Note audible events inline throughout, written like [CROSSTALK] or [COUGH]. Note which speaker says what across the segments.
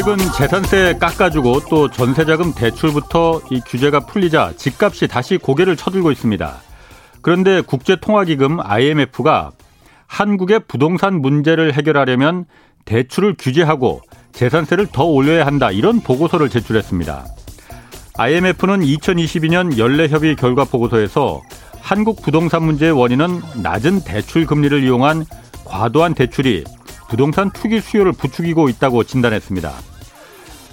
Speaker 1: 최근 재산세 깎아주고 또 전세자금 대출부터 이 규제가 풀리자 집값이 다시 고개를 쳐들고 있습니다. 그런데 국제통화기금 IMF가 한국의 부동산 문제를 해결하려면 대출을 규제하고 재산세를 더 올려야 한다 이런 보고서를 제출했습니다. IMF는 2022년 연례협의 결과 보고서에서 한국 부동산 문제의 원인은 낮은 대출 금리를 이용한 과도한 대출이 부동산 투기 수요를 부추기고 있다고 진단했습니다.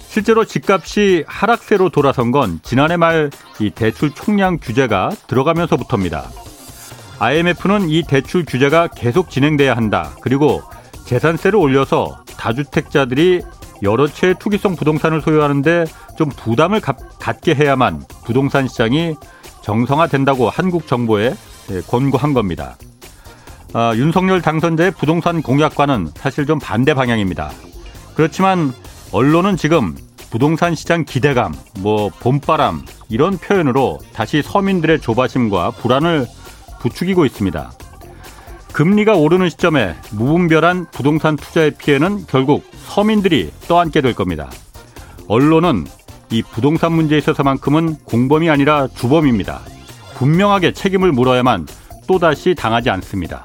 Speaker 1: 실제로 집값이 하락세로 돌아선 건 지난해 말 이 대출 총량 규제가 들어가면서부터입니다. IMF는 이 대출 규제가 계속 진행돼야 한다. 그리고 재산세를 올려서 다주택자들이 여러 채 투기성 부동산을 소유하는데 좀 부담을 갖게 해야만 부동산 시장이 정상화된다고 한국 정부에 예, 권고한 겁니다. 아, 윤석열 당선자의 부동산 공약과는 사실 좀 반대 방향입니다. 그렇지만 언론은 지금 부동산 시장 기대감, 뭐 봄바람 이런 표현으로 다시 서민들의 조바심과 불안을 부추기고 있습니다. 금리가 오르는 시점에 무분별한 부동산 투자의 피해는 결국 서민들이 떠안게 될 겁니다. 언론은 이 부동산 문제에 있어서만큼은 공범이 아니라 주범입니다. 분명하게 책임을 물어야만 또다시 당하지 않습니다.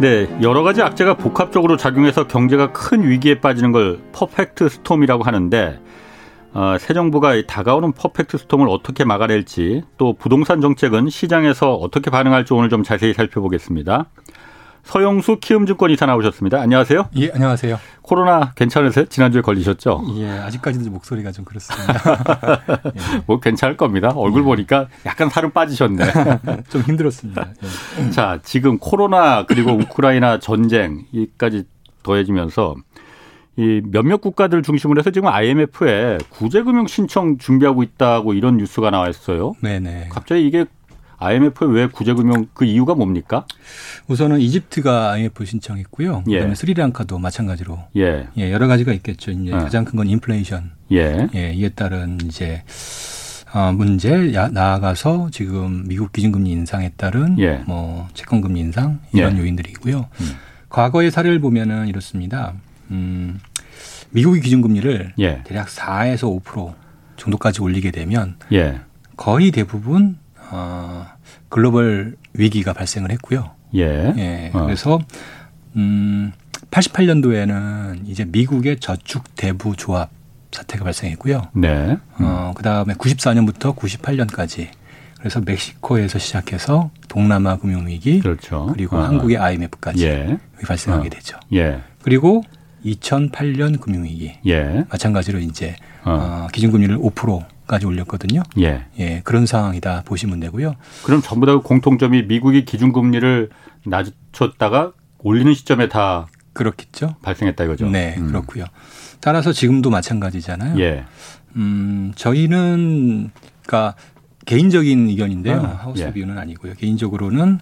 Speaker 1: 네, 여러 가지 악재가 복합적으로 작용해서 경제가 큰 위기에 빠지는 걸 perfect storm이라고 하는데 어, 새 정부가 다가오는 perfect storm을 어떻게 막아낼지 또 부동산 정책은 시장에서 어떻게 반응할지 오늘 좀 자세히 살펴보겠습니다. 서영수 키움증권 이사 나오셨습니다. 안녕하세요.
Speaker 2: 예, 안녕하세요.
Speaker 1: 코로나 괜찮으세요? 지난주에 걸리셨죠?
Speaker 2: 예, 아직까지도 목소리가 좀 그렇습니다. [LAUGHS]
Speaker 1: 예. 뭐 괜찮을 겁니다. 얼굴 예. 보니까 약간 살은 빠지셨네. [LAUGHS]
Speaker 2: 좀 힘들었습니다.
Speaker 1: 예. 자, 지금 코로나 그리고 우크라이나 전쟁 이까지 더해지면서 이 몇몇 국가들 중심으로 해서 지금 IMF에 구제금융 신청 준비하고 있다고 이런 뉴스가 나왔어요.
Speaker 2: 네네.
Speaker 1: 갑자기 이게 IMF에 왜 구제금융 그 이유가 뭡니까?
Speaker 2: 우선은 이집트가 IMF 신청했고요. 예. 그다음에 스리랑카도 마찬가지로 예. 예 여러 가지가 있겠죠. 이제 예. 가장 큰 건 인플레이션. 예. 예 이에 따른 이제 어, 문제 나아가서 지금 미국 기준금리 인상에 따른 예. 뭐 채권금리 인상 이런 예. 요인들이고요. 음. 과거의 사례를 보면은 이렇습니다. 음, 미국의 기준금리를 예. 대략 4에서 5% 정도까지 올리게 되면 예. 거의 대부분 어, 글로벌 위기가 발생을 했고요. 예. 예. 어. 그래서 음 88년도에는 이제 미국의 저축 대부 조합 사태가 발생했고요. 네. 음. 어, 그다음에 94년부터 98년까지 그래서 멕시코에서 시작해서 동남아 금융 위기 그렇죠. 그리고 어. 한국의 IMF까지 예. 발생하게 어. 되죠. 예. 그리고 2008년 금융 위기. 예. 마찬가지로 이제 어. 어 기준금리를 5% 까지 올렸거든요. 예. 예, 그런 상황이다 보시면 되고요.
Speaker 1: 그럼 전부 다 공통점이 미국이 기준금리를 낮췄다가 올리는 시점에 다
Speaker 2: 그렇겠죠.
Speaker 1: 발생했다 이거죠.
Speaker 2: 네, 음. 그렇고요. 따라서 지금도 마찬가지잖아요. 예. 음, 저희는 그러니까 개인적인 의견인데요. 아, 하우스 예. 비유는 아니고요. 개인적으로는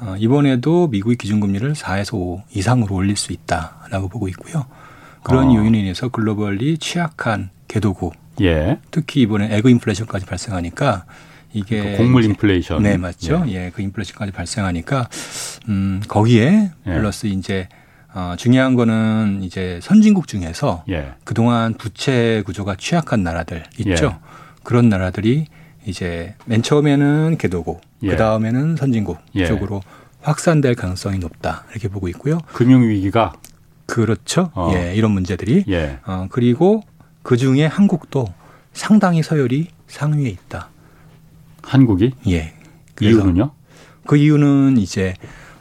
Speaker 2: 어, 이번에도 미국의 기준금리를 4에서 5 이상으로 올릴 수 있다라고 보고 있고요. 그런 어. 요인에 인해서 글로벌리 취약한 개도국 예. 특히 이번에 에그 인플레이션까지 발생하니까 이게
Speaker 1: 그러니까 곡물 인플레이션.
Speaker 2: 네, 맞죠. 예, 예. 그 인플레이션까지 발생하니까 음 거기에 예. 플러스 예. 이제 어 중요한 거는 이제 선진국 중에서 예. 그동안 부채 구조가 취약한 나라들 있죠. 예. 그런 나라들이 이제 맨 처음에는 개도국, 그 다음에는 선진국 쪽으로 확산될 가능성이 높다 이렇게 보고 있고요.
Speaker 1: 금융 위기가
Speaker 2: 그렇죠. 어. 예, 이런 문제들이. 예. 어, 그리고 그 중에 한국도 상당히 서열이 상위에 있다.
Speaker 1: 한국이?
Speaker 2: 예.
Speaker 1: 이유는요?
Speaker 2: 그 이유는 이제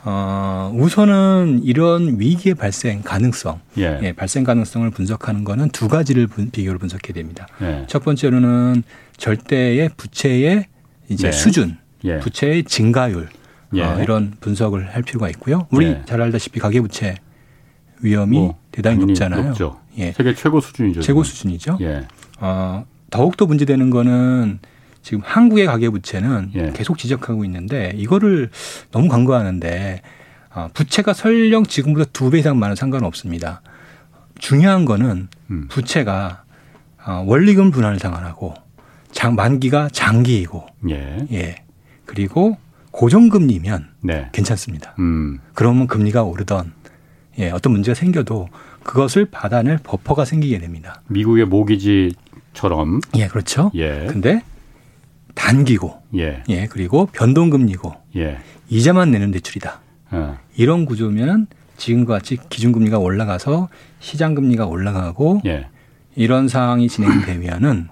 Speaker 2: 어 우선은 이런 위기의 발생 가능성, 예. 예 발생 가능성을 분석하는 거는 두 가지를 분, 비교를 분석해야 됩니다. 예. 첫 번째로는 절대의 부채의 이제 네. 수준, 예. 부채의 증가율 어, 예. 이런 분석을 할 필요가 있고요. 우리 예. 잘 알다시피 가계부채 위험이 뭐. 대단히 높잖아요.
Speaker 1: 높죠. 예. 세계 최고 수준이죠.
Speaker 2: 최고 수준이죠. 예. 어, 더욱더 문제되는 거는 지금 한국의 가계 부채는 예. 계속 지적하고 있는데 이거를 너무 간과하는데 어, 부채가 설령 지금보다 두 배 이상 많은 상관은 없습니다. 중요한 거는 음. 부채가 어, 원리금 분할을 상환하고 장 만기가 장기이고 예. 예. 그리고 고정금리면 네. 괜찮습니다. 음. 그러면 금리가 오르던 예, 어떤 문제가 생겨도 그것을 받아낼 버퍼가 생기게 됩니다.
Speaker 1: 미국의 모기지처럼.
Speaker 2: 예, 그렇죠. 예. 근데 단기고, 예, 예 그리고 변동금리고, 예, 이자만 내는 대출이다. 어. 이런 구조면 지금과 같이 기준금리가 올라가서 시장금리가 올라가고 예. 이런 상황이 진행되면은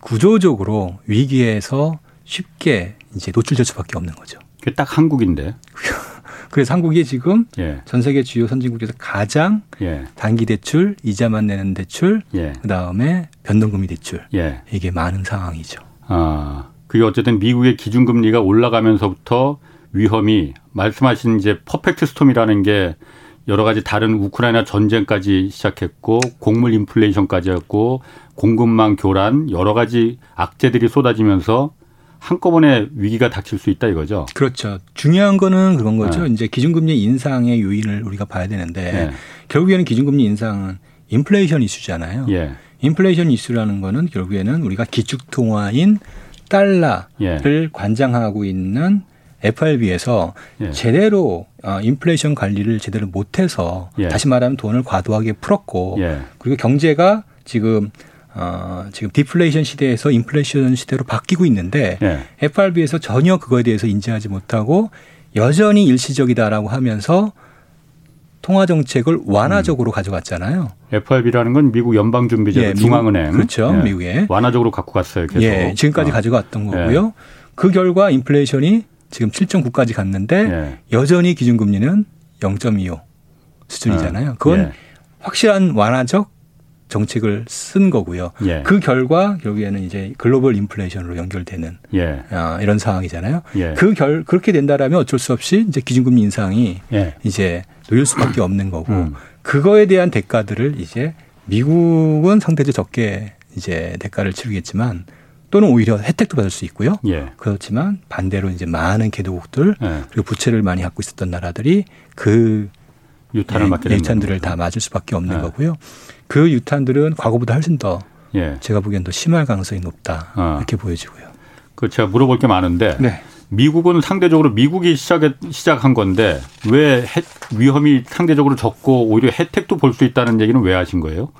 Speaker 2: 구조적으로 위기에서 쉽게 이제 노출될 수밖에 없는 거죠.
Speaker 1: 그게 딱 한국인데. [LAUGHS]
Speaker 2: 그래서 한국이 지금 예. 전 세계 주요 선진국에서 가장 예. 단기 대출, 이자만 내는 대출, 예. 그 다음에 변동금리 대출 예. 이게 많은 상황이죠.
Speaker 1: 아, 그게 어쨌든 미국의 기준금리가 올라가면서부터 위험이 말씀하신 이제 퍼펙트 스톰이라는 게 여러 가지 다른 우크라이나 전쟁까지 시작했고 곡물 인플레이션까지 했고 공급망 교란 여러 가지 악재들이 쏟아지면서 한꺼번에 위기가 닥칠 수 있다 이거죠.
Speaker 2: 그렇죠. 중요한 거는 그런 거죠. 네. 이제 기준금리 인상의 요인을 우리가 봐야 되는데 네. 결국에는 기준금리 인상은 인플레이션 이슈잖아요. 예. 인플레이션 이슈라는 거는 결국에는 우리가 기축통화인 달러를 예. 관장하고 있는 FRB에서 예. 제대로 어, 인플레이션 관리를 제대로 못해서 예. 다시 말하면 돈을 과도하게 풀었고 예. 그리고 경제가 지금 어, 지금 디플레이션 시대에서 인플레이션 시대로 바뀌고 있는데 예. FRB에서 전혀 그거에 대해서 인지하지 못하고 여전히 일시적이다라고 하면서 통화 정책을 완화적으로 음. 가져갔잖아요.
Speaker 1: FRB라는 건 미국 연방준비제 예, 중앙은행
Speaker 2: 그렇죠. 예. 미국에
Speaker 1: 완화적으로 갖고 갔어요. 계속. 예,
Speaker 2: 지금까지 어. 가져갔던 거고요. 예. 그 결과 인플레이션이 지금 7.9까지 갔는데 예. 여전히 기준금리는 0.25 수준이잖아요. 그건 예. 확실한 완화적 정책을 쓴 거고요. 예. 그 결과 결국에는 이제 글로벌 인플레이션으로 연결되는 예. 어, 이런 상황이잖아요. 예. 그결 그렇게 된다라면 어쩔 수 없이 이제 기준금리 인상이 예. 이제 놓일 수밖에 없는 거고 음. 그거에 대한 대가들을 이제 미국은 상대적 적게 이제 대가를 치르겠지만 또는 오히려 혜택도 받을 수 있고요. 예. 그렇지만 반대로 이제 많은 개도국들 예. 그리고 부채를 많이 갖고 있었던 나라들이 그
Speaker 1: 유탄을 맞게
Speaker 2: 예, 유탄들을 다 맞을 수밖에 없는 예. 거고요. 그 유탄들은 과거보다 훨씬 더 예. 제가 보기엔 더 심할 가능성이 높다 어. 이렇게 보여지고요.
Speaker 1: 그 제가 물어볼 게 많은데 네. 미국은 상대적으로 미국이 시작해, 시작한 건데 왜 해, 위험이 상대적으로 적고 오히려 혜택도 볼 수 있다는 얘기는 왜 하신 거예요?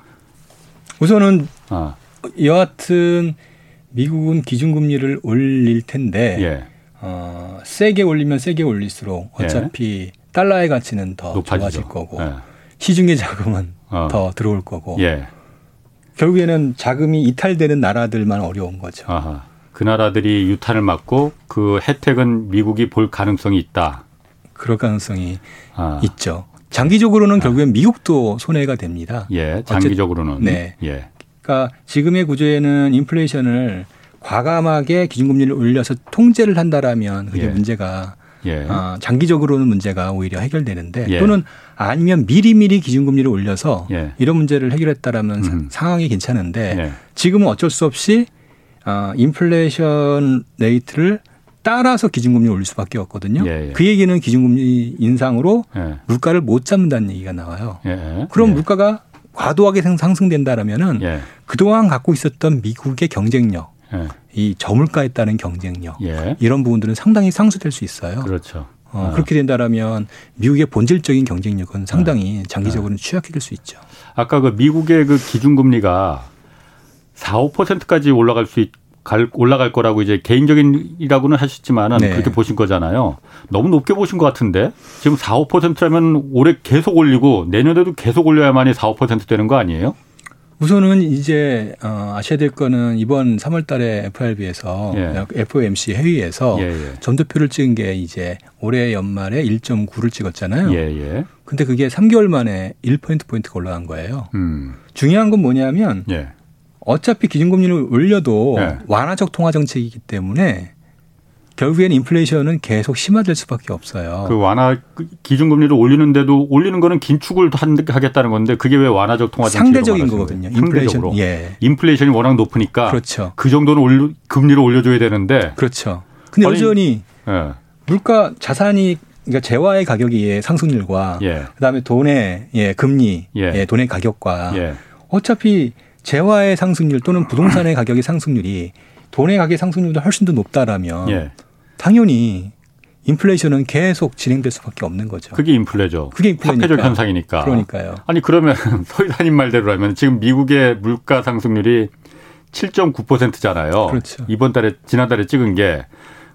Speaker 2: 우선은 아. 여하튼 미국은 기준금리를 올릴 텐데 예. 어, 세게 올리면 세게 올릴수록 어차피 예. 달러의 가치는 더 높아지죠. 좋아질 거고 예. 시중의 자금은 어. 더 들어올 거고 예. 결국에는 자금이 이탈되는 나라들만 어려운 거죠. 아하.
Speaker 1: 그 나라들이 유탄을 맞고 그 혜택은 미국이 볼 가능성이 있다.
Speaker 2: 그럴 가능성이 아. 있죠. 장기적으로는 아. 결국엔 미국도 손해가 됩니다.
Speaker 1: 예, 장기적으로는.
Speaker 2: 네. 예. 그러니까 지금의 구조에는 인플레이션을 과감하게 기준금리를 올려서 통제를 한다라면 그게 예. 문제가 예. 어, 장기적으로는 문제가 오히려 해결되는데 예. 또는 아니면 미리미리 기준금리를 올려서 예. 이런 문제를 해결했다라면 음. 상황이 괜찮은데 예. 지금은 어쩔 수 없이 어, inflation rate를 따라서 기준금리를 올릴 수밖에 없거든요. 예, 예. 그 얘기는 기준금리 인상으로 물가를 못 잡는다는 얘기가 나와요. 그럼 물가가 과도하게 상승된다라면은 예. 그동안 갖고 있었던 미국의 경쟁력, 예. 이 저물가에 따른 경쟁력 예. 이런 부분들은 상당히 상수될 수 있어요.
Speaker 1: 그렇죠.
Speaker 2: 어, 아. 그렇게 된다라면 미국의 본질적인 경쟁력은 상당히 아. 장기적으로는 취약해질 수 있죠.
Speaker 1: 아까 그 미국의 그 기준금리가 4, 5%까지 올라갈 수 있, 갈, 올라갈 거라고 이제 개인적인이라고는 하셨지만은 네. 그렇게 보신 거잖아요. 너무 높게 보신 것 같은데 지금 4, 5%라면 올해 계속 올리고 내년에도 계속 올려야만이 4, 5% 되는 거 아니에요?
Speaker 2: 우선은 이제 어, 아셔야 될 거는 이번 3월 달에 FRB에서 예. FOMC 회의에서 예, 예. 점도표를 찍은 게 이제 올해 연말에 1.9를 찍었잖아요. 예, 예. 근데 그게 3개월 만에 1포인트 포인트가 올라간 거예요. 음. 중요한 건 뭐냐면 예. 어차피 기준금리를 올려도 네. 완화적 통화 정책이기 때문에 결국에는 인플레이션은 계속 심화될 수밖에 없어요.
Speaker 1: 그 완화 그 기준금리를 올리는데도 올리는 거는 긴축을 하겠다는 건데 그게 왜 완화적 통화
Speaker 2: 상대적인 거거든요.
Speaker 1: 인플레이션. 예. 인플레이션이 워낙 높으니까 그렇죠. 그 정도는 올려, 금리를 올려줘야 되는데.
Speaker 2: 그렇죠. 근데 아니, 여전히 예. 물가 자산이 그러니까 재화의 가격이 상승률과 예. 그다음에 돈의 예, 금리, 예. 예 돈의 가격과 예. 어차피 재화의 상승률 또는 부동산의 가격의 상승률이 돈의 가격 상승률도 훨씬 더 높다라면 예. 당연히 인플레이션은 계속 진행될 수밖에 없는 거죠.
Speaker 1: 그게 인플레죠.
Speaker 2: 그게 인플레니까.
Speaker 1: 화폐적 현상이니까.
Speaker 2: 그러니까요.
Speaker 1: 아니 그러면 [LAUGHS] 서희사님 말대로라면 지금 미국의 물가 상승률이 7.9%잖아요. 그렇죠. 이번 달에 지난달에 찍은 게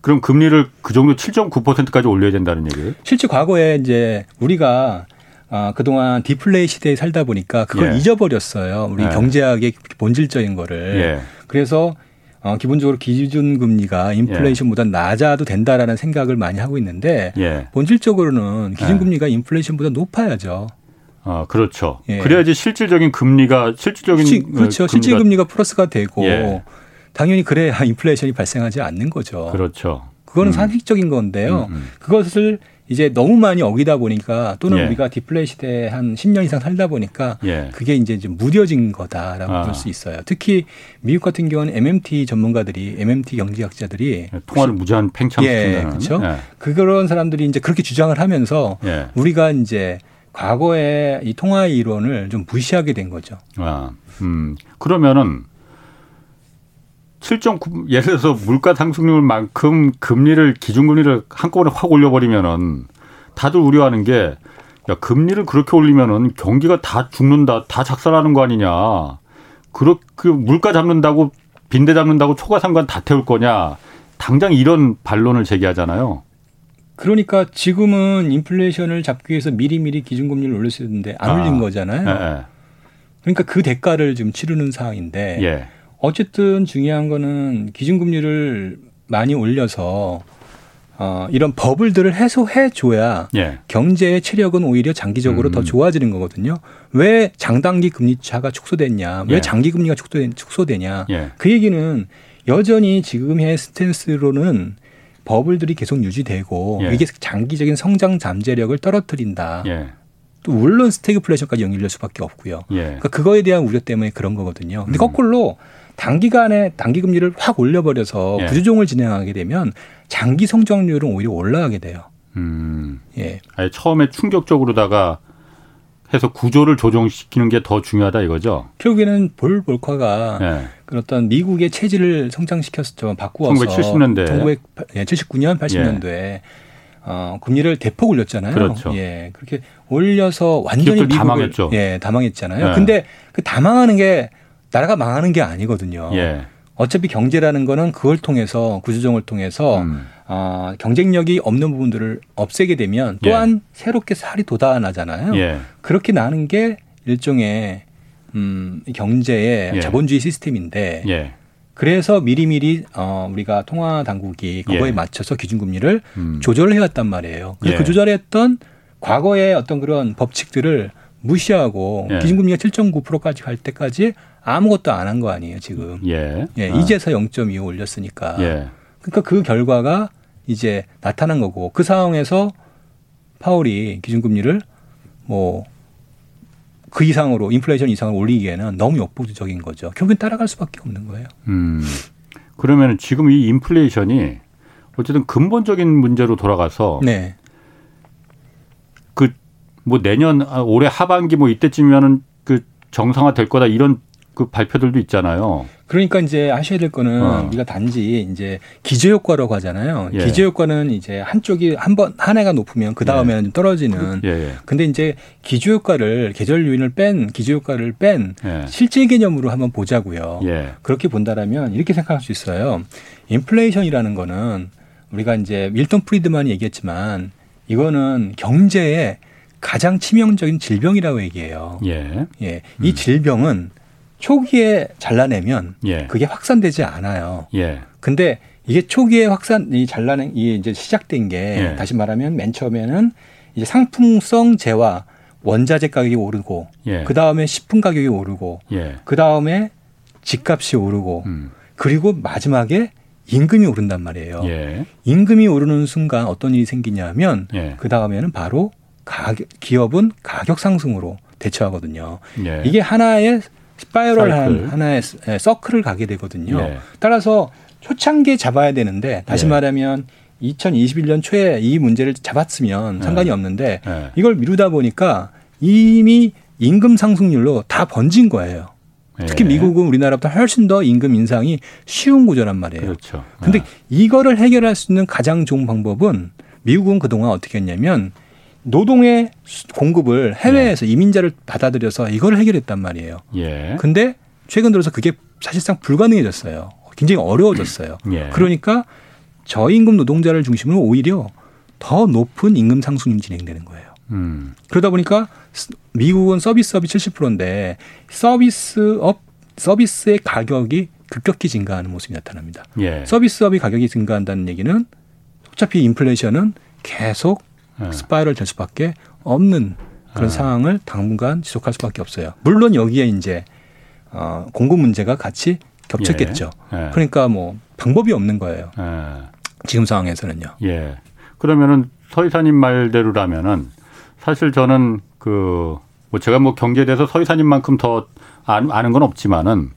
Speaker 1: 그럼 금리를 그 정도 7.9%까지 올려야 된다는 얘기예요?
Speaker 2: 실제 과거에 이제 우리가 아, 그동안 디플레이 시대에 살다 보니까 그걸 예. 잊어버렸어요. 우리 예. 경제학의 본질적인 거를. 예. 그래서 어, 기본적으로 기준 금리가 인플레이션보다 예. 낮아도 된다라는 생각을 많이 하고 있는데 예. 본질적으로는 기준 금리가 예. 인플레이션보다 높아야죠.
Speaker 1: 아, 그렇죠. 예. 그래야지 실질적인 금리가 실질적인
Speaker 2: 시, 그렇죠. 실질 금리가 플러스가 되고 예. 당연히 그래야 [LAUGHS] 인플레이션이 발생하지 않는 거죠.
Speaker 1: 그렇죠.
Speaker 2: 그거는 음. 상식적인 건데요. 음, 음. 그것을 이제 너무 많이 어기다 보니까 또는 예. 우리가 디플레이 시대에 한 10년 이상 살다 보니까 예. 그게 이제 좀 무뎌진 거다라고 아. 볼수 있어요. 특히 미국 같은 경우는 MMT 전문가들이 MMT 경제학자들이
Speaker 1: 예, 통화를 무제한 팽창시키는
Speaker 2: 예, 그렇죠. 예. 그런 사람들이 이제 그렇게 주장을 하면서 예. 우리가 이제 과거의 이 통화 이론을 좀 무시하게 된 거죠.
Speaker 1: 아, 음. 그러면은 7.9 예를 들어서 물가 상승률만큼 금리를 기준금리를 한꺼번에 확 올려버리면은 다들 우려하는 게 야, 금리를 그렇게 올리면은 경기가 다 죽는다, 다 작살나는 거 아니냐. 그렇게 그 물가 잡는다고 빈대 잡는다고 초과상관 다 태울 거냐. 당장 이런 반론을 제기하잖아요.
Speaker 2: 그러니까 지금은 인플레이션을 잡기 위해서 미리미리 기준금리를 올렸어야 되는데 안 아, 올린 거잖아요. 네. 그러니까 그 대가를 지금 치르는 상황인데 예. 어쨌든 중요한 거는 기준금리를 많이 올려서 어, 이런 버블들을 해소해 줘야 예. 경제의 체력은 오히려 장기적으로 음. 더 좋아지는 거거든요. 왜 장단기 금리 차가 축소됐냐? 왜 예. 장기 금리가 축소되, 냐 예. 그 얘기는 여전히 지금의 스탠스로는 버블들이 계속 유지되고 예. 이게 장기적인 성장 잠재력을 떨어뜨린다. 예. 또 물론 스태그플레이션까지 연결될 수밖에 없고요. 예. 그러니까 그거에 대한 우려 때문에 그런 거거든요. 근데 음. 거꾸로 단기간에 단기 금리를 확 올려버려서 예. 구조종을 진행하게 되면 장기 성장률은 오히려 올라가게 돼요. 음.
Speaker 1: 예. 아니, 처음에 충격적으로다가 해서 구조를 조정시키는 게 더 중요하다 이거죠.
Speaker 2: 결국에는 볼 볼카가 예. 그 어떤 미국의 체질을 성장시켰죠. 바꾸어서
Speaker 1: 1970년대,
Speaker 2: 1979년, 80년도에 예. 어, 금리를 대폭 올렸잖아요.
Speaker 1: 그렇죠.
Speaker 2: 예. 그렇게 올려서 완전히 미국을
Speaker 1: 다 망했죠.
Speaker 2: 예, 다 망했잖아요. 예. 근데 그 다 망하는 게 나라가 망하는 게 아니거든요. 예. 어차피 경제라는 거는 그걸 통해서 구조정을 통해서 음. 어, 경쟁력이 없는 부분들을 없애게 되면 또한 예. 새롭게 살이 돋아나잖아요. 예. 그렇게 나는 게 일종의 음, 경제의 예. 자본주의 시스템인데 예. 그래서 미리미리 어, 우리가 통화 당국이 그거에 예. 맞춰서 기준금리를 음. 조절을 해왔단 말이에요. 그래서 그 조절했던 과거의 어떤 그런 법칙들을 무시하고 기준금리가 7.9%까지 갈 때까지 아무것도 안 한 거 아니에요 지금. 예. 예 아. 이제서 0.25 올렸으니까. 예. 그러니까 그 결과가 이제 나타난 거고 그 상황에서 파월이 기준금리를 뭐 그 이상으로 인플레이션 이상을 올리기에는 너무 역부족적인 거죠. 결국엔 따라갈 수밖에 없는 거예요. 음.
Speaker 1: 그러면 지금 이 인플레이션이 어쨌든 근본적인 문제로 돌아가서 네. 그뭐 내년 아, 올해 하반기 뭐 이때쯤이면은 그 정상화 될 거다 이런 그 발표들도 있잖아요.
Speaker 2: 그러니까 이제 아셔야 될 거는 어. 우리가 단지 이제 기저 효과라고 하잖아요. 예. 기저 효과는 이제 한쪽이 한 번 한 해가 높으면 그 다음에는 예. 떨어지는. 예, 예. 근데 이제 기저 효과를 계절 요인을 뺀 기저 효과를 뺀 예. 실질 개념으로 한번 보자고요. 예. 그렇게 본다라면 이렇게 생각할 수 있어요. 인플레이션이라는 거는 우리가 이제 밀턴 프리드만이 얘기했지만 이거는 경제의 가장 치명적인 질병이라고 얘기해요. 예. 예. 이 음. 질병은 초기에 잘라내면 예. 그게 확산되지 않아요. 예. 근데 이게 초기에 확산 이 잘라낸 이 이제 시작된 게 예. 다시 말하면 맨 처음에는 이제 상품성 재화 원자재 가격이 오르고 예. 그 다음에 식품 가격이 오르고 예. 그 다음에 집값이 오르고 음. 그리고 마지막에 임금이 오른단 말이에요. 예. 임금이 오르는 순간 어떤 일이 생기냐면 예. 그 다음에는 바로 가격, 기업은 가격 상승으로 대처하거든요. 예. 이게 하나의 스파이럴한 하나의 서클을 가게 되거든요. 예. 따라서 초창기에 잡아야 되는데 다시 예. 말하면 2021년 초에 이 문제를 잡았으면 예. 상관이 없는데 이걸 미루다 보니까 이미 임금 상승률로 다 번진 거예요. 특히 미국은 우리나라보다 훨씬 더 임금 인상이 쉬운 구조란 말이에요. 그렇죠. 근데 이거를 해결할 수 있는 가장 좋은 방법은 미국은 그동안 어떻게 했냐면 노동의 공급을 해외에서 예. 이민자를 받아들여서 이걸 해결했단 말이에요. 예. 근데 최근 들어서 그게 사실상 불가능해졌어요. 굉장히 어려워졌어요. 예. 그러니까 저임금 노동자를 중심으로 오히려 더 높은 임금 상승이 진행되는 거예요. 음. 그러다 보니까 미국은 서비스업이 70%인데 서비스업 서비스의 가격이 급격히 증가하는 모습이 나타납니다. 예. 서비스업이 가격이 증가한다는 얘기는 어차피 인플레이션은 계속 네. 스파이럴 될 수밖에 없는 그런 네. 상황을 당분간 지속할 수밖에 없어요. 물론 여기에 이제 어, 공급 문제가 같이 겹쳤겠죠. 예. 예. 그러니까 뭐 방법이 없는 거예요. 예. 지금 상황에서는요.
Speaker 1: 예. 그러면은 서 이사님 말대로라면은 사실 저는 그 뭐 제가 뭐 경제에 대해서 서 이사님만큼 더 아는 건 없지만은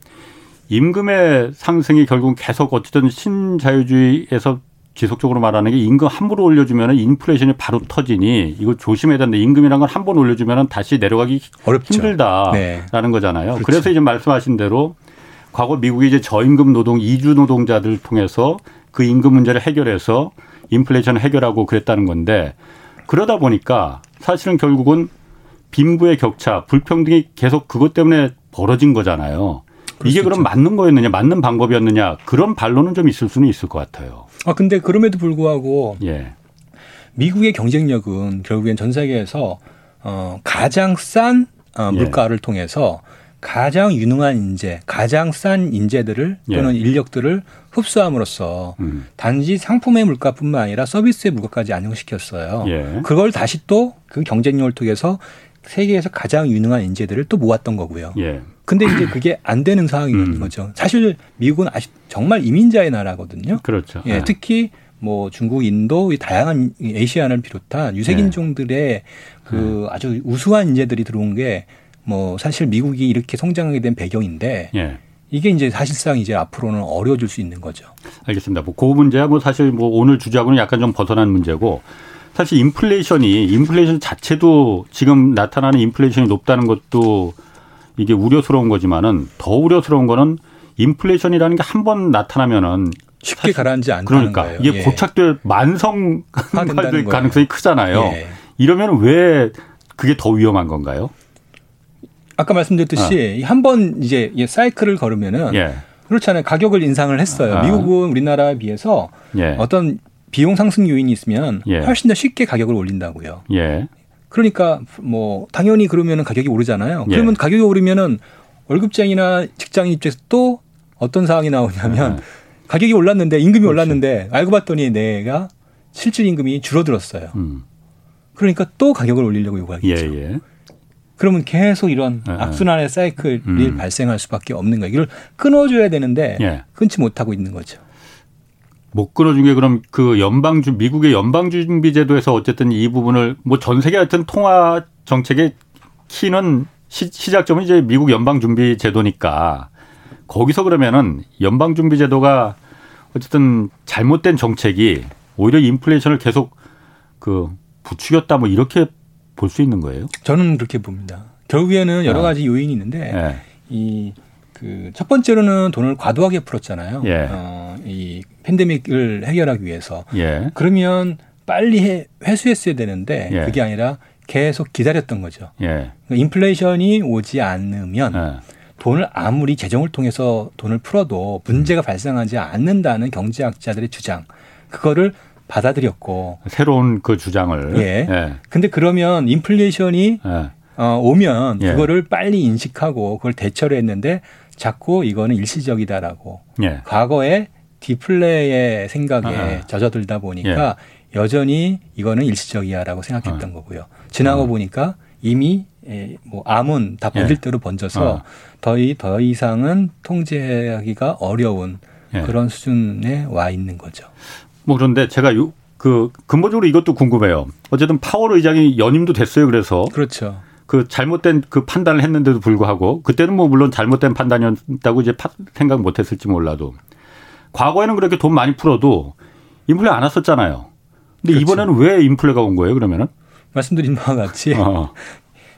Speaker 1: 임금의 상승이 결국 계속 어쨌든 신자유주의에서 지속적으로 말하는 게 임금 함부로 올려주면 인플레이션이 바로 터지니 이거 조심해야 된다. 임금이란 건 한 번 올려주면 다시 내려가기 어렵죠. 힘들다라는 네. 거잖아요. 그렇죠. 그래서 이제 말씀하신 대로 과거 미국이 이제 저임금 노동 이주 노동자들 통해서 그 임금 문제를 해결해서 인플레이션을 해결하고 그랬다는 건데 그러다 보니까 사실은 결국은 빈부의 격차, 불평등이 계속 그것 때문에 벌어진 거잖아요. 이게 그럼 맞는 거였느냐, 맞는 방법이었느냐 그런 반론은 좀 있을 수는 있을 것 같아요.
Speaker 2: 아 근데 그럼에도 불구하고 예. 미국의 경쟁력은 결국엔 전 세계에서 어, 가장 싼 어, 예. 물가를 예. 통해서 가장 유능한 인재, 가장 싼 인재들을 예. 또는 예. 인력들을 흡수함으로써 음. 단지 상품의 물가뿐만 아니라 서비스의 물가까지 안정시켰어요. 예. 그걸 다시 또 그 경쟁력을 통해서 세계에서 가장 유능한 인재들을 또 모았던 거고요. 예. 근데 이제 그게 안 되는 상황인 음. 거죠. 사실 미국은 아직 정말 이민자의 나라거든요.
Speaker 1: 그렇죠.
Speaker 2: 예, 네. 특히 뭐 중국, 인도, 다양한 에이시안을 비롯한 유색인종들의 네. 그 네. 아주 우수한 인재들이 들어온 게 뭐 사실 미국이 이렇게 성장하게 된 배경인데 네. 이게 이제 사실상 이제 앞으로는 어려워질 수 있는 거죠.
Speaker 1: 알겠습니다. 뭐그 문제야 뭐 사실 뭐 오늘 주제하고는 약간 좀 벗어난 문제고 사실 인플레이션이 인플레이션 자체도 지금 나타나는 인플레이션이 높다는 것도 이게 우려스러운 거지만은 더 우려스러운 거는 인플레이션이라는 게 한 번 나타나면은
Speaker 2: 쉽게 가라앉지 않는
Speaker 1: 그러니까
Speaker 2: 거예요.
Speaker 1: 이게 예. 고착될 만성될 가능성이 크잖아요. 예. 이러면 왜 그게 더 위험한 건가요?
Speaker 2: 아까 말씀드렸듯이 어. 한번 이제 사이클을 걸으면은 예. 그렇잖아요. 가격을 인상을 했어요. 아. 미국은 우리나라에 비해서 예. 어떤 비용 상승 요인이 있으면 예. 훨씬 더 쉽게 가격을 올린다고요. 예. 그러니까 뭐 당연히 그러면은 가격이 오르잖아요. 예. 그러면 가격이 오르면은 월급쟁이나 직장인 입장에서 또 어떤 상황이 나오냐면 예. 가격이 올랐는데 임금이 그렇지. 올랐는데 알고 봤더니 내가 실질 임금이 줄어들었어요. 음. 그러니까 또 가격을 올리려고 요구하겠죠. 예, 예. 그러면 계속 이런 예, 예. 악순환의 사이클이 음. 발생할 수밖에 없는 거예요. 이걸 끊어줘야 되는데 예. 끊지 못하고 있는 거죠.
Speaker 1: 못 끊어준 게 그럼 그 연방 주 미국의 연방 준비 제도에서 어쨌든 이 부분을 뭐 전 세계 하여튼 통화 정책의 키는 시, 시작점은 이제 미국 연방 준비 제도니까 거기서 그러면은 연방 준비 제도가 어쨌든 잘못된 정책이 오히려 인플레이션을 계속 그 부추겼다 뭐 이렇게 볼 수 있는 거예요?
Speaker 2: 저는 그렇게 봅니다. 결국에는 여러 아. 가지 요인이 있는데 네. 이 그 첫 번째로는 돈을 과도하게 풀었잖아요. 예. 어, 이 팬데믹을 해결하기 위해서. 예. 그러면 빨리 해, 회수했어야 되는데 예. 그게 아니라 계속 기다렸던 거죠. 예. 그러니까 인플레이션이 오지 않으면 예. 돈을 아무리 재정을 통해서 돈을 풀어도 문제가 음. 발생하지 않는다는 경제학자들의 주장. 그거를 받아들였고
Speaker 1: 새로운 그 주장을
Speaker 2: 예. 예. 근데 그러면 인플레이션이 예. 어, 오면 예. 그거를 빨리 인식하고 그걸 대처를 했는데 자꾸 이거는 일시적이다라고 예. 과거에 디플레이의 생각에 아. 젖어들다 보니까 예. 여전히 이거는 일시적이야라고 생각했던 아. 거고요. 지나고 아. 보니까 이미 뭐 암은 다 번질 예. 대로 번져서 아. 더, 더 이상은 통제하기가 어려운 예. 그런 수준에 와 있는 거죠.
Speaker 1: 뭐 그런데 제가 요, 그 근본적으로 이것도 궁금해요. 어쨌든 파월 의장이 연임도 됐어요. 그래서
Speaker 2: 그렇죠.
Speaker 1: 그 잘못된 그 판단을 했는데도 불구하고 그때는 뭐 물론 잘못된 판단이었다고 이제 생각 못 했을지 몰라도 과거에는 그렇게 돈 많이 풀어도 인플레 안 왔었잖아요. 근데 그렇죠. 이번에는 왜 인플레가 온 거예요? 그러면은
Speaker 2: 말씀드린 바와 같이 어.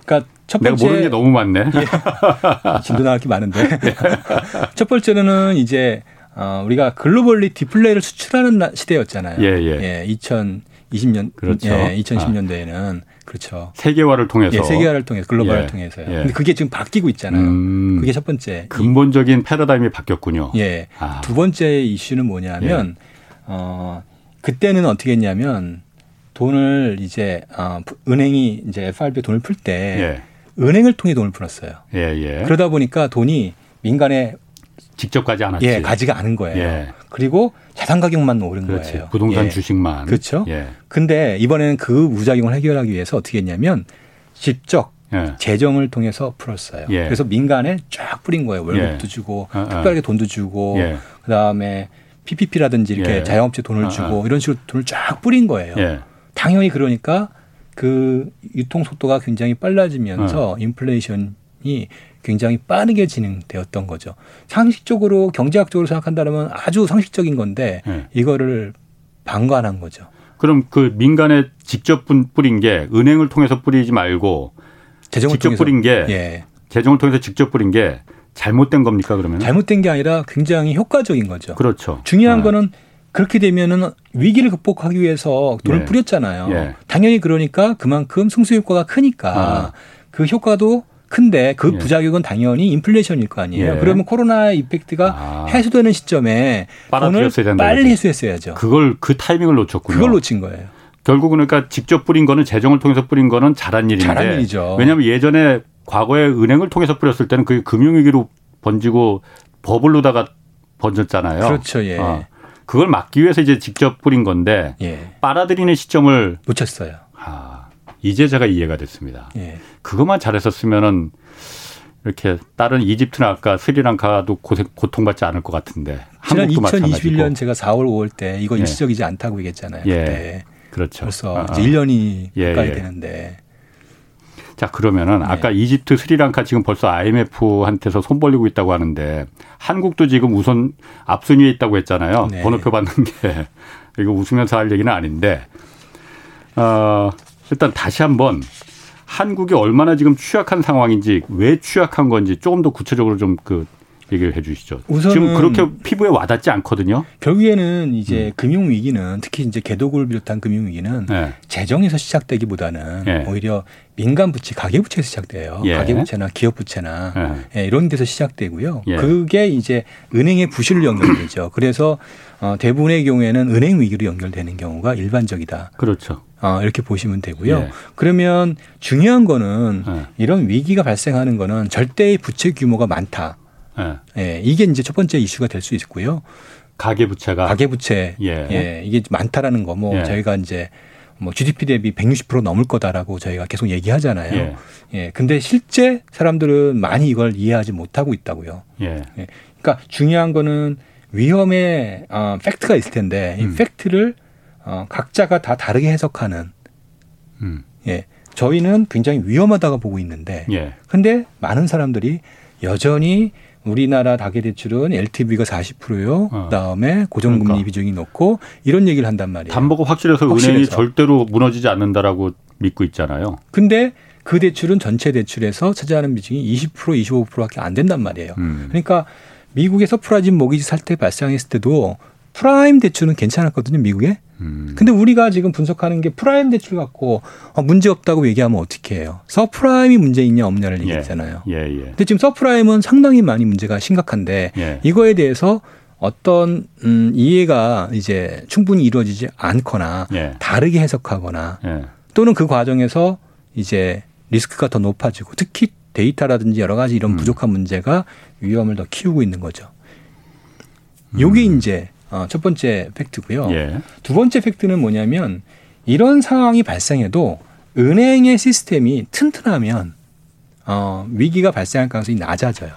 Speaker 2: 그러니까 첫
Speaker 1: 번째 내가 모르는 게 너무 많네.
Speaker 2: 예. 진도 나갈 게 많은데 예. [LAUGHS] 첫 번째는 이제 어, 우리가 글로벌리 디플레이를 수출하는 시대였잖아요. 예, 예. 예 2020년 그렇죠. 예, 2010년대에는 아. 그렇죠.
Speaker 1: 세계화를 통해서.
Speaker 2: 예, 세계화를 통해서 글로벌을 예. 통해서요. 예. 근데 그게 지금 바뀌고 있잖아요. 음. 그게 첫 번째.
Speaker 1: 근본적인 패러다임이 바뀌었군요.
Speaker 2: 예. 아. 두 번째 이슈는 뭐냐면 예. 어 그때는 어떻게 했냐면 돈을 이제 어 은행이 이제 FRB 돈을 풀때 예. 은행을 통해 돈을 풀었어요. 예, 예. 그러다 보니까 돈이 민간에
Speaker 1: 직접 가지 않았지.
Speaker 2: 예, 가지가 않은 거예요. 예. 그리고 자산 가격만 오른 그렇지. 거예요.
Speaker 1: 부동산 예. 주식만.
Speaker 2: 그렇죠. 예. 근데 이번에는 그 부작용을 해결하기 위해서 어떻게 했냐면 직접 예. 재정을 통해서 풀었어요. 예. 그래서 민간에 쫙 뿌린 거예요. 월급도 예. 주고 아, 아. 특별하게 돈도 주고 예. 그다음에 PPP라든지 이렇게 자영업체 돈을 아, 주고 아. 이런 식으로 돈을 쫙 뿌린 거예요. 당연히 그러니까 그 유통 속도가 굉장히 빨라지면서 어. 인플레이션이 굉장히 빠르게 진행되었던 거죠. 상식적으로 경제학적으로 생각한다면 아주 상식적인 건데 네. 이거를 방관한 거죠.
Speaker 1: 그럼 그 민간에 직접 뿌린 게 은행을 통해서 뿌리지 말고 재정을 직접 통해서. 뿌린 게 예. 재정을 통해서 직접 뿌린 게 잘못된 겁니까 그러면?
Speaker 2: 잘못된 게 아니라 굉장히 효과적인 거죠.
Speaker 1: 그렇죠.
Speaker 2: 중요한 네. 거는 그렇게 되면은 위기를 극복하기 위해서 돈을 예. 뿌렸잖아요. 예. 당연히 그러니까 그만큼 승수 효과가 크니까 아. 그 효과도 큰데 그 예. 부작용은 당연히 인플레이션일 거 아니에요. 예. 그러면 코로나 이펙트가 아. 해소되는 시점에 돈을 빨리 해소했어야죠.
Speaker 1: 그걸 그 타이밍을 놓쳤군요.
Speaker 2: 그걸 놓친 거예요.
Speaker 1: 결국은 그러니까 직접 뿌린 거는 재정을 통해서 뿌린 거는 잘한 일인데
Speaker 2: 잘한 일이죠.
Speaker 1: 왜냐하면 예전에 과거에 은행을 통해서 뿌렸을 때는 그게 금융위기로 번지고 버블로다가 번졌잖아요.
Speaker 2: 그렇죠. 예. 어.
Speaker 1: 그걸 막기 위해서 이제 직접 뿌린 건데 예. 빨아들이는 시점을
Speaker 2: 놓쳤어요.
Speaker 1: 아. 이제 제가 이해가 됐습니다. 예. 그것만 잘했었으면은 이렇게 다른 이집트나 아까 스리랑카도 고생, 고통받지 않을 것 같은데.
Speaker 2: 지난 2021년 제가 4월 5월 때 이거 예. 일시적이지 않다고 얘기했잖아요. 예. 그때.
Speaker 1: 그렇죠.
Speaker 2: 벌써 아, 이제 1년이 예, 가까이 예. 되는데.
Speaker 1: 자 그러면은 네. 아까 이집트, 스리랑카 지금 벌써 IMF한테서 손 벌리고 있다고 하는데 한국도 지금 우선 앞순위에 있다고 했잖아요. 네. 번호표 받는 게 [LAUGHS] 이거 웃으면서 할 얘기는 아닌데 어, 일단 다시 한번 한국이 얼마나 지금 취약한 상황인지 왜 취약한 건지 조금 더 구체적으로 좀그 얘기를 해 주시죠. 지금 그렇게 피부에 와닿지 않거든요.
Speaker 2: 결국에는 이제 음. 금융 위기는 특히 이제 개도국을 비롯한 금융 위기는 네. 재정에서 시작되기보다는 네. 오히려 민간 부채, 가계 부채에서 시작돼요. 예. 가계 부채나 기업 부채나 예. 예, 이런 데서 시작되고요. 예. 그게 이제 은행의 부실로 연결되죠. 그래서 어, 대부분의 경우에는 은행 위기로 연결되는 경우가 일반적이다.
Speaker 1: 그렇죠.
Speaker 2: 어, 이렇게 보시면 되고요. 예. 그러면 중요한 거는 예. 이런 위기가 발생하는 거는 절대의 부채 규모가 많다. 예. 예 이게 이제 첫 번째 이슈가 될 수 있고요.
Speaker 1: 가계 부채가
Speaker 2: 가계 부채 예. 예 이게 많다라는 거뭐 예. 저희가 이제 뭐 GDP 대비 160% 넘을 거다라고 저희가 계속 얘기하잖아요. 예. 예. 근데 실제 사람들은 많이 이걸 이해하지 못하고 있다고요. 예. 예. 그러니까 중요한 거는 위험의 어, 팩트가 있을 텐데 이 음. 팩트를 어, 각자가 다 다르게 해석하는. 음. 예. 저희는 굉장히 위험하다고 보고 있는데. 예. 근데 많은 사람들이 여전히 우리나라 가계 대출은 LTV가 40%요. 어. 그다음에 고정금리 그러니까. 비중이 높고 이런 얘기를 한단 말이에요.
Speaker 1: 담보가 확실해서, 확실해서 은행이 절대로 무너지지 않는다라고 믿고 있잖아요.
Speaker 2: 근데 그 대출은 전체 대출에서 차지하는 비중이 20% 25%밖에 안 된단 말이에요. 음. 그러니까 미국에서 prime mortgage 사태 발생했을 때도 prime 대출은 괜찮았거든요, 미국에. 음. 근데 우리가 지금 분석하는 게 prime 대출 갖고 어, 문제 없다고 얘기하면 어떻게 해요? subprime이 문제 있냐 없냐를 예. 얘기했잖아요. 예. 예, 예. 근데 지금 subprime은 상당히 많이 문제가 심각한데 예. 이거에 대해서 어떤 음, 이해가 이제 충분히 이루어지지 않거나 예. 다르게 해석하거나 예. 또는 그 과정에서 이제 리스크가 더 높아지고 특히 데이터라든지 여러 가지 이런 음. 부족한 문제가 위험을 더 키우고 있는 거죠. 요게 음. 이제 어, 첫 번째 팩트고요. 예. 두 번째 팩트는 뭐냐면 이런 상황이 발생해도 은행의 시스템이 튼튼하면 어, 위기가 발생할 가능성이 낮아져요.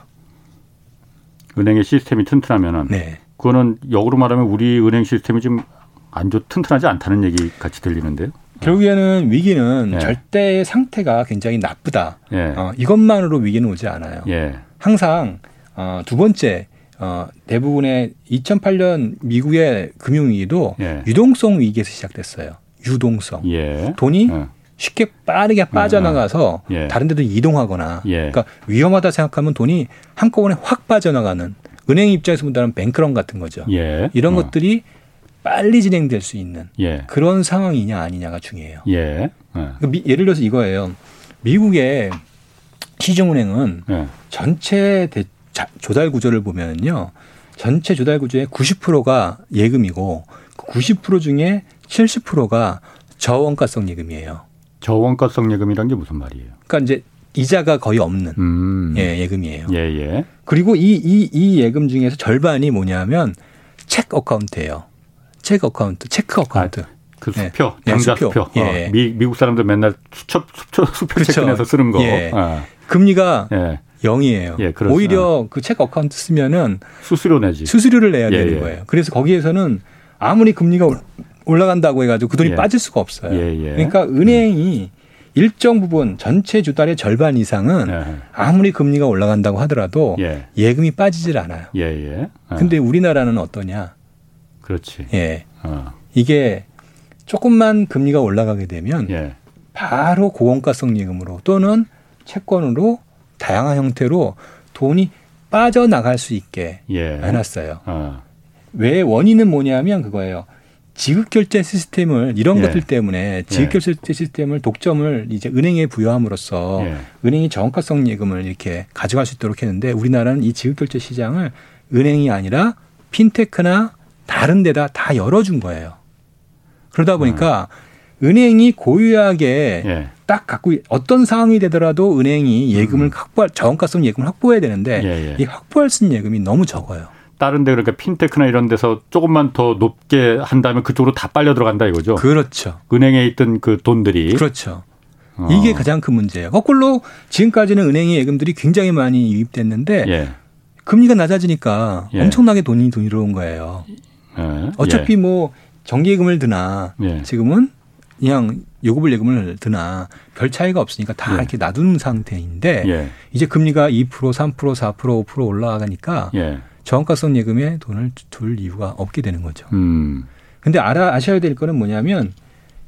Speaker 1: 은행의 시스템이 튼튼하면은
Speaker 2: 네.
Speaker 1: 그거는 역으로 말하면 우리 은행 시스템이 좀안 좋, 튼튼하지 않다는 얘기 같이 들리는데요.
Speaker 2: 결국에는 위기는 예. 절대 상태가 굉장히 나쁘다. 예. 어, 이것만으로 위기는 오지 않아요. 예. 항상 어, 두 번째 어, 대부분의 2008년 미국의 금융위기도 예. 유동성 위기에서 시작됐어요. 유동성. 예. 돈이 예. 쉽게 빠르게 빠져나가서 예. 다른 데도 이동하거나 그러니까 위험하다 생각하면 돈이 한꺼번에 확 빠져나가는 은행 입장에서 본다면 뱅크런 같은 거죠. 이런 어. 것들이 빨리 진행될 수 있는 예. 그런 상황이냐 아니냐가 중요해요. 예. 예. 미, 예를 들어서 이거예요. 미국의 시중은행은 예. 전체 대, 자, 조달 구조를 보면요. 전체 조달 구조의 90%가 예금이고 그90% 중에 70%가 저원가성 예금이에요.
Speaker 1: 저원가성 예금이란 게 무슨 말이에요?
Speaker 2: 그러니까 이제 이자가 거의 없는 음. 예, 예금이에요. 예, 예. 그리고 이, 이, 이 예금 중에서 절반이 뭐냐면 check account예요. check account, check account. 아,
Speaker 1: 그 수표, 네. 당좌 수표. 수표. 예. 어, 미, 미국 사람들 맨날 수첩, 수표, 수표 그렇죠. 체크해서 쓰는 거. 예.
Speaker 2: 아. 금리가 예. 0이에요. 예, 오히려 그 check account 쓰면은
Speaker 1: 수수료 내지.
Speaker 2: 수수료를 내야 예, 되는 예. 거예요. 그래서 거기에서는 아무리 금리가 올라간다고 해가지고 그 돈이 예. 빠질 수가 없어요. 그러니까 은행이 일정 부분 전체 주달의 절반 이상은 아무리 금리가 올라간다고 하더라도 예. 금이 빠지질 않아요. 예, 예. 어. 근데 우리나라는 어떠냐?
Speaker 1: 그렇지.
Speaker 2: 예. 어. 이게 조금만 금리가 올라가게 되면 예. 바로 고원가성 예금으로 또는 채권으로 다양한 형태로 돈이 빠져나갈 수 있게 예. 해놨어요. 어. 왜 원인은 뭐냐면 그거예요. 지급결제 시스템을 이런 예. 것들 때문에 지급결제 예. 시스템을 독점을 이제 은행에 부여함으로써 예. 은행이 정가성 예금을 이렇게 가져갈 수 있도록 했는데 우리나라는 이 지급결제 시장을 은행이 아니라 핀테크나 다른 데다 다 열어준 거예요. 그러다 보니까 음. 은행이 고유하게 예. 딱 갖고 어떤 상황이 되더라도 은행이 예금을 음. 확보할 저원가성 예금을 확보해야 되는데 예, 예. 이 확보할 수 있는 예금이 너무 적어요.
Speaker 1: 다른 데 그러니까 핀테크나 이런 데서 조금만 더 높게 한다면 그쪽으로 다 빨려 들어간다 이거죠.
Speaker 2: 그렇죠.
Speaker 1: 은행에 있던 그 돈들이
Speaker 2: 그렇죠. 어. 이게 가장 큰 문제예요. 거꾸로 지금까지는 은행의 예금들이 굉장히 많이 유입됐는데 예. 금리가 낮아지니까 예. 엄청나게 돈이 돈이 들어온 거예요. 예. 어차피 예. 뭐 정기예금을 드나 예. 지금은 그냥 요금을 예금을 드나 별 차이가 없으니까 다 예. 이렇게 놔두는 상태인데 예. 이제 금리가 2% 3% 4% 5% 올라가니까 저원가성 예금에 돈을 둘 이유가 없게 되는 거죠. 음. 근데 알아 아셔야 될 거는 뭐냐면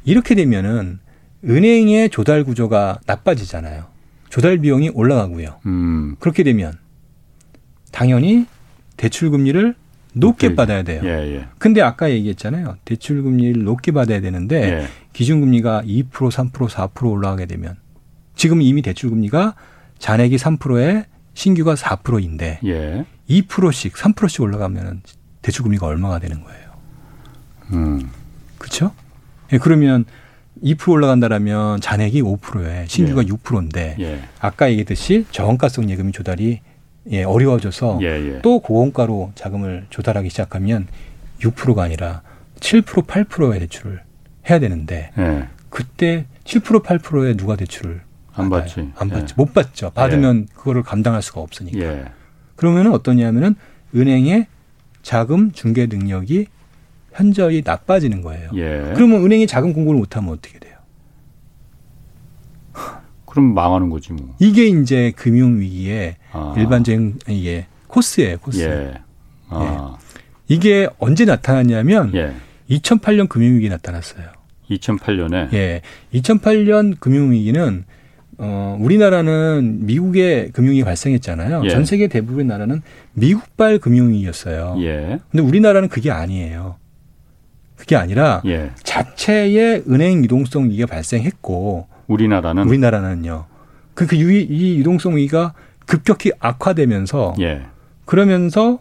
Speaker 2: 이렇게 되면은 은행의 조달 구조가 나빠지잖아요. 조달 비용이 올라가고요. 음. 그렇게 되면 당연히 대출 금리를 높게 오케이. 받아야 돼요. 예, 예. 근데 아까 얘기했잖아요. 대출 금리를 높게 받아야 되는데 예. 기준 금리가 2% 3% 4% 올라가게 되면 지금 이미 대출 금리가 잔액이 3%에 신규가 4%인데 예. 2%씩 3%씩 올라가면 대출 금리가 얼마가 되는 거예요. 음. 그렇죠? 예, 그러면 2% 올라간다라면 잔액이 5%에 신규가 예. 6%인데 예. 아까 얘기했듯이 저원가성 예금이 조달이 예, 어려워져서 예, 예. 또 고원가로 자금을 조달하기 시작하면 6%가 아니라 7% 8%의 대출을 해야 되는데 예. 그때 7% 8%에 누가 대출을
Speaker 1: 안 받아요? 받지.
Speaker 2: 안 받지. 예. 못 받죠. 받으면 예. 그거를 감당할 수가 없으니까. 예. 그러면은 어떠냐면은 은행의 자금 중개 능력이 현저히 나빠지는 거예요. 그러면 은행이 자금 공급을 못 하면 어떻게 돼요?
Speaker 1: 그럼 망하는 거지 뭐.
Speaker 2: 이게 이제 금융 위기의 아. 일반적인 이게 코스예요, 코스. 예. 아. 예. 이게 언제 나타났냐면 예. 2008년 금융 위기 나타났어요.
Speaker 1: 2008년에.
Speaker 2: 예. 2008년 금융 위기는 어 우리나라는 미국의 금융이 발생했잖아요. 예. 전 세계 대부분의 나라는 미국발 금융위기였어요. 예. 근데 우리나라는 그게 아니에요. 그게 아니라 예. 자체의 은행 유동성 위기가 발생했고
Speaker 1: 우리나라는
Speaker 2: 우리나라는요. 그, 그 유, 이 유동성 위기가 급격히 악화되면서 예. 그러면서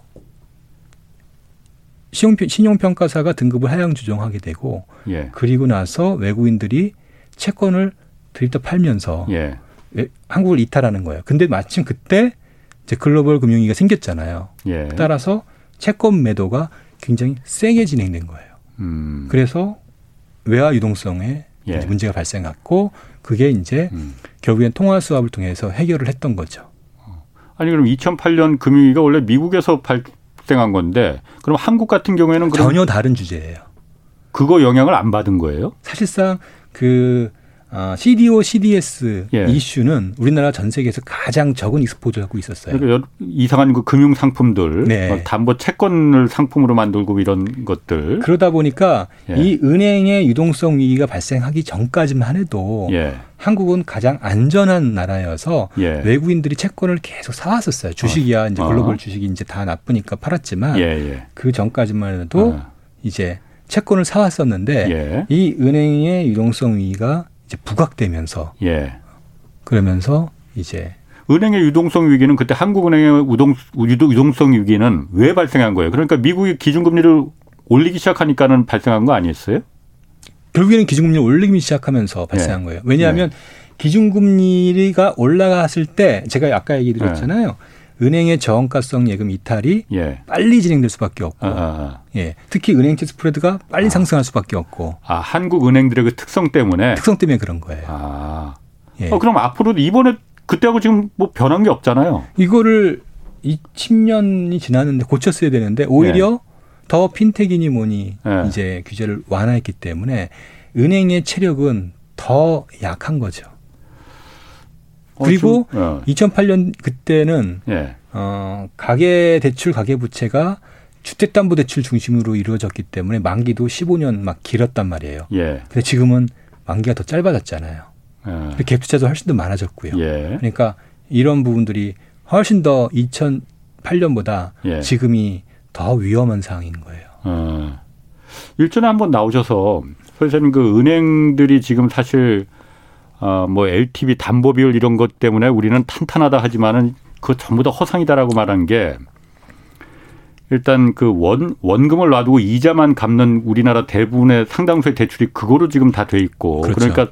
Speaker 2: 신용평 가사가 등급을 하향 조정하게 되고 예. 그리고 나서 외국인들이 채권을 들이다 팔면서 예. 한국을 이탈하는 거예요. 근데 마침 그때 이제 글로벌 금융위기가 생겼잖아요. 예. 따라서 채권 매도가 굉장히 세게 진행된 거예요. 음. 그래서 외화 유동성에 예. 문제가 발생했고 그게 이제 음. 결국엔 통화 수합을 통해서 해결을 했던 거죠.
Speaker 1: 아니 그럼 2008년 금융위기가 원래 미국에서 발생 발생한 건데 그럼 한국 같은 경우에는
Speaker 2: 전혀 다른 주제예요.
Speaker 1: 그거 영향을 안 받은 거예요?
Speaker 2: 사실상 그 어, CDO, CDS 예. 이슈는 우리나라 전 세계에서 가장 적은 익스포즈를 갖고 있었어요.
Speaker 1: 그러니까 이상한 그 금융 상품들, 네. 담보 채권을 상품으로 만들고 이런 것들.
Speaker 2: 그러다 보니까 예. 이 은행의 유동성 위기가 발생하기 전까지만 해도 예. 한국은 가장 안전한 나라여서 예. 외국인들이 채권을 계속 사왔었어요. 주식이야 어. 이제 글로벌 어. 주식이 이제 다 나쁘니까 팔았지만 예, 예. 그 전까지만 해도 어. 이제 채권을 사왔었는데 이 은행의 유동성 위기가 이제 부각되면서 예. 그러면서 이제
Speaker 1: 은행의 유동성 위기는 그때 한국은행의 우동, 유동성 위기는 왜 발생한 거예요? 그러니까 미국이 기준금리를 올리기 시작하니까는 발생한 거 아니었어요?
Speaker 2: 결국에는 기준금리를 올리기 시작하면서 발생한 예. 거예요. 왜냐하면 예. 기준금리가 올라갔을 때 제가 아까 얘기 드렸잖아요. 예. 은행의 저원가성 예금 이탈이 예. 빨리 진행될 수밖에 없고, 아, 아, 아. 예, 특히 은행채 스프레드가 빨리 아. 상승할 수밖에 없고.
Speaker 1: 아 한국 은행들의 그 특성 때문에.
Speaker 2: 특성 때문에 그런 거예요.
Speaker 1: 아, 예. 어, 그럼 앞으로도 이번에 그때하고 지금 뭐 변한 게 없잖아요.
Speaker 2: 이거를 20년이 지났는데 고쳤어야 되는데 오히려 예. 더 핀텍이니 뭐니 예. 이제 규제를 완화했기 때문에 은행의 체력은 더 약한 거죠. 어, 그리고 어, 2008년 그때는 예. 어, 가계 대출 가계 부채가 주택담보대출 중심으로 이루어졌기 때문에 만기도 15년 막 길었단 말이에요. 예. 근데 지금은 만기가 더 짧아졌잖아요. 예. 갭 투자도 훨씬 더 많아졌고요. 예. 그러니까 이런 부분들이 훨씬 더 2008년보다 예. 지금이 더 위험한 상황인 거예요. 어.
Speaker 1: 일전에 한번 나오셔서 선생님 그 은행들이 지금 사실 어, 뭐 LTV 담보 비율 이런 것 때문에 우리는 탄탄하다 하지만은 그 전부 다 허상이다라고 말한 게 일단 그 원, 원금을 놔두고 이자만 갚는 우리나라 대부분의 상당수의 대출이 그거로 지금 다 돼 있고 그렇죠. 그러니까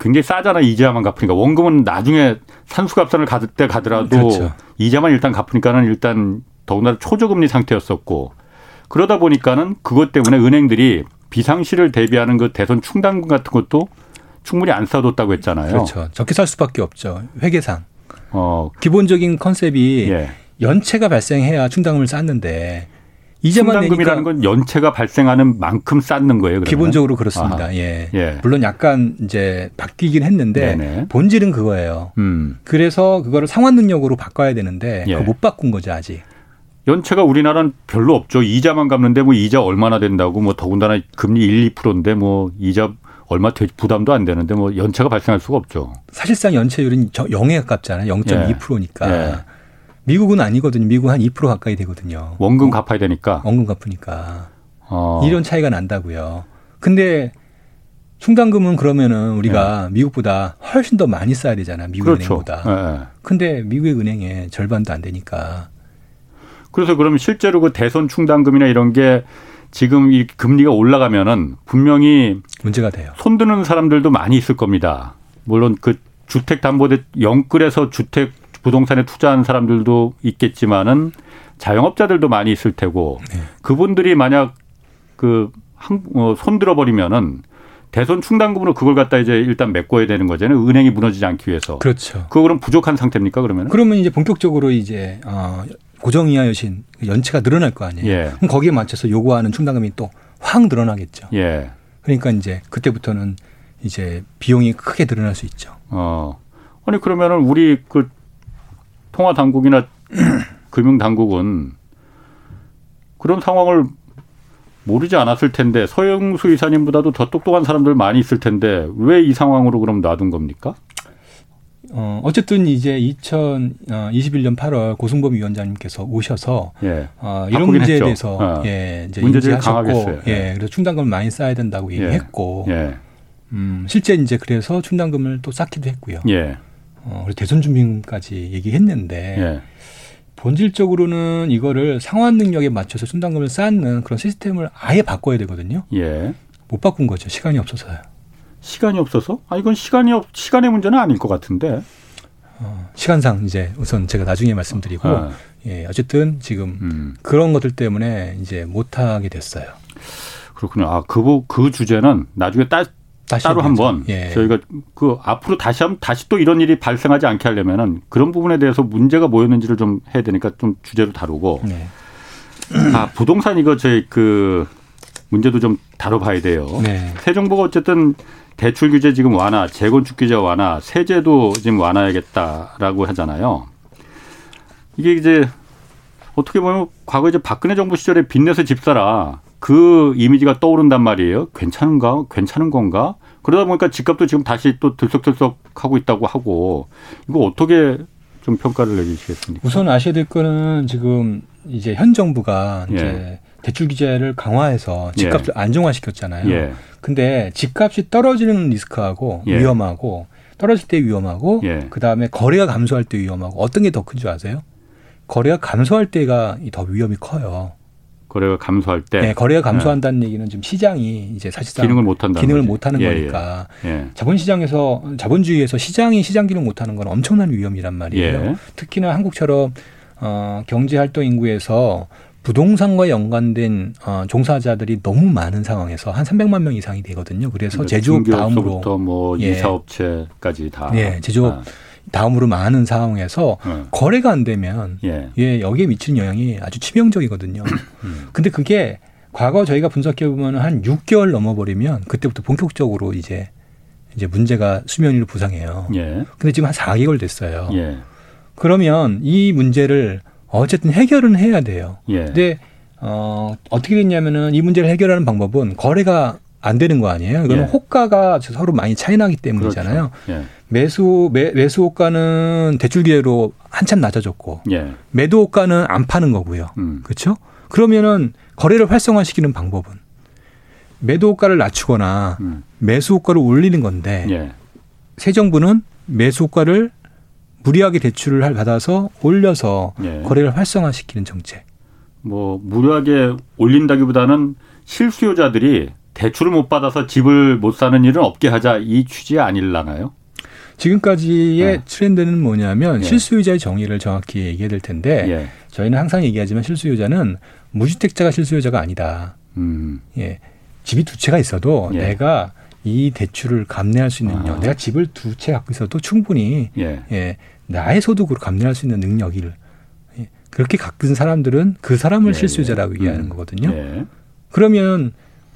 Speaker 1: 굉장히 싸잖아 이자만 갚으니까 원금은 나중에 산수갑산을 가을 때 가더라도 그렇죠. 이자만 일단 갚으니까는 일단 더군다나 초저금리 상태였었고 그러다 보니까는 그것 때문에 은행들이 비상시를 대비하는 그 대선 충당금 같은 것도 충분히 안 쌓아뒀다고 했잖아요.
Speaker 2: 그렇죠. 적게 살 수밖에 없죠. 회계상. 어. 기본적인 컨셉이 예. 연체가 발생해야 충당금을 쌓는데
Speaker 1: 이자만 충당금이라는 건 연체가 발생하는 만큼 쌓는 거예요. 그러면?
Speaker 2: 기본적으로 그렇습니다. 예. 예. 물론 약간 이제 바뀌긴 했는데 네네. 본질은 그거예요. 음. 그래서 그거를 상환 능력으로 바꿔야 되는데 예. 못 바꾼 거죠 아직.
Speaker 1: 연체가 우리나라는 별로 없죠. 이자만 갚는데 뭐 이자 얼마나 된다고 뭐 더군다나 금리 1, 2%인데 뭐 이자 얼마 부담도 안 되는데 뭐 연체가 발생할 수가 없죠.
Speaker 2: 사실상 연체율은 0에 가깝잖아요. 0.2%니까. 예. 예. 미국은 아니거든요. 미국은 한2% 가까이 되거든요.
Speaker 1: 원금 어. 갚아야 되니까.
Speaker 2: 원금 갚으니까. 어. 이런 차이가 난다고요. 근데 충당금은 그러면은 우리가 예. 미국보다 훨씬 더 많이 써야 되잖아. 미국 그렇죠. 은행보다. 예. 근데 미국의 은행에 절반도 안 되니까.
Speaker 1: 그래서 그러면 실제로 그 대선 충당금이나 이런 게 지금 이 금리가 올라가면은 분명히
Speaker 2: 문제가 돼요.
Speaker 1: 손드는 사람들도 많이 있을 겁니다. 물론 그 주택 담보대 영끌에서 주택 부동산에 투자한 사람들도 있겠지만은 자영업자들도 많이 있을 테고 네. 그분들이 만약 그 한, 어, 손들어 버리면은 대선 충당금으로 그걸 갖다 이제 일단 메꿔야 되는 거잖아요. 은행이 무너지지 않기 위해서.
Speaker 2: 그렇죠.
Speaker 1: 그거 그럼 부족한 상태입니까 그러면?
Speaker 2: 그러면 이제 본격적으로 이제 어 고정 이하 여신 연체가 늘어날 거 아니에요. 예. 그럼 거기에 맞춰서 요구하는 충당금이 또 확 늘어나겠죠. 예. 그러니까 이제 그때부터는 이제 비용이 크게 늘어날 수 있죠.
Speaker 1: 어. 아니 그러면은 우리 그 통화 당국이나 [CLEARS THROAT] 금융 당국은 그런 상황을 모르지 않았을 텐데 서영수 이사님보다도 더 똑똑한 사람들 많이 있을 텐데 왜 이 상황으로 그럼 놔둔 겁니까?
Speaker 2: 어, 어쨌든 이제 2021년 8월 고승범 위원장님께서 오셔서 예. 어, 이런 문제에 했죠. 대해서 어. 예, 이제 문제를 강하셨고 예. 예, 그래서 충당금을 많이 쌓아야 된다고 예. 얘기했고 예. 음, 실제 이제 그래서 충당금을 또 쌓기도 했고요. 예. 어, 대선 준비금까지 얘기했는데 예. 본질적으로는 이거를 상환 능력에 맞춰서 충당금을 쌓는 그런 시스템을 아예 바꿔야 되거든요. 예. 못 바꾼 거죠. 시간이 없어서요.
Speaker 1: 시간이 없어서? 아 이건 시간이 없 시간의 문제는 아닐 것 같은데.
Speaker 2: 어, 시간상 이제 우선 제가 나중에 말씀드리고 어. 예 어쨌든 지금 음. 그런 것들 때문에 이제 못 하게 됐어요.
Speaker 1: 그렇군요. 아 그 그 주제는 나중에 따, 따로 한번 예. 저희가 그 앞으로 다시 한번 다시 또 이런 일이 발생하지 않게 하려면은 그런 부분에 대해서 문제가 뭐였는지를 좀 해야 되니까 좀 주제로 다루고. 네. 아 부동산 이거 저희 그 문제도 좀 다뤄봐야 돼요. 네. 새 정부가 어쨌든 대출 규제 지금 완화, 재건축 규제 완화, 세제도 지금 완화하겠다라고 하잖아요. 이게 이제 어떻게 보면 과거 이제 박근혜 정부 시절에 빚내서 집 사라 그 이미지가 떠오른단 말이에요. 괜찮은가? 괜찮은 건가? 그러다 보니까 집값도 지금 다시 또 들썩들썩 하고 있다고 하고 이거 어떻게 좀 평가를 내주시겠습니까?
Speaker 2: 우선 아셔야 될 거는 지금 이제 현 정부가 이제 예. 대출 규제를 강화해서 집값을 예. 안정화시켰잖아요. 예. 근데 집값이 떨어지는 리스크하고 예. 위험하고 떨어질 때 위험하고 예. 그다음에 거래가 감소할 때 위험하고 어떤 게 더 큰 줄 아세요? 거래가 감소할 때가 더 위험이 커요.
Speaker 1: 거래가 감소할 때.
Speaker 2: 네, 거래가 감소한다는 네. 얘기는 지금 시장이 이제 사실상
Speaker 1: 기능을 못 한다.
Speaker 2: 기능을 못 하는 예, 예, 거니까. 예. 자본 시장에서 자본주의에서 시장이 시장 기능 못 하는 건 엄청난 위험이란 말이에요. 예. 특히나 한국처럼 어 경제 활동 인구에서 부동산과 연관된 어, 종사자들이 너무 많은 상황에서 한 300만 명 이상이 되거든요. 그래서 그러니까 제조업 다음으로
Speaker 1: 뭐 예. 이사업체까지 다.
Speaker 2: 예, 제조업 아. 다음으로 많은 상황에서 네. 거래가 안 되면 예. 예, 여기에 미치는 영향이 아주 치명적이거든요. 음. 근데 그게 과거 저희가 분석해 보면 한 6개월 넘어 버리면 그때부터 본격적으로 이제 이제 문제가 수면 위로 부상해요. 예. 근데 지금 한 4개월 됐어요. 예. 그러면 이 문제를 어쨌든 해결은 해야 돼요. 예. 근데 어, 어떻게 됐냐면은 이 문제를 해결하는 방법은 거래가 안 되는 거 아니에요? 이거는 예. 호가가 서로 많이 차이 나기 때문이잖아요. 그렇죠. 예. 매수 매, 매수 호가는 대출 기회로 한참 낮아졌고 예. 매도 호가는 안 파는 거고요. 음. 그렇죠? 그러면은 거래를 활성화시키는 방법은 매도 호가를 낮추거나 음. 매수 호가를 올리는 건데 예. 새 정부는 매수 호가를 무리하게 대출을 받아서 올려서 예. 거래를 활성화시키는 정책.
Speaker 1: 뭐 무리하게 올린다기보다는 실수요자들이 대출을 못 받아서 집을 못 사는 일은 없게 하자 이 취지 아닐라나요?
Speaker 2: 지금까지의 네. 트렌드는 뭐냐면 예. 실수요자의 정의를 정확히 얘기해야 될 텐데 예. 저희는 항상 얘기하지만 실수요자는 무주택자가 실수요자가 아니다. 음. 예. 집이 두 채가 있어도 예. 내가 이 대출을 감내할 수 있는 능력, 아. 내가 집을 두 채 갖고 있어도 충분히 예. 예. 나의 소득으로 감내할 수 있는 능력을 예. 그렇게 갖은 사람들은 그 사람을 예, 실수요자라고 얘기하는 음. 거거든요. 그러면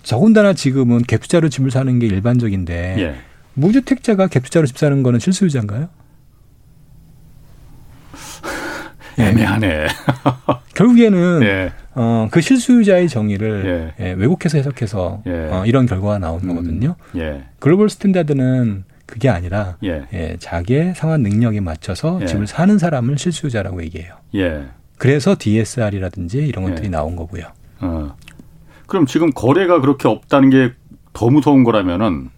Speaker 2: 더군다나 지금은 갭투자로 집을 사는 게 일반적인데 예. 무주택자가 갭투자로 집 사는 거는 실수요자인가요? [LAUGHS]
Speaker 1: 애매하네. [LAUGHS]
Speaker 2: 결국에는 예. 어, 그 실수요자의 정의를 예. 예, 왜곡해서 해석해서 예. 어, 이런 결과가 나온 음. 거거든요. 예. global standard는 그게 아니라 예. 자기의 상환 능력에 맞춰서 집을 사는 사람을 실수요자라고 얘기해요. 그래서 DSR이라든지 이런 것들이 나온 거고요. 어.
Speaker 1: 그럼 지금 거래가 그렇게 없다는 게 더 무서운 거라면은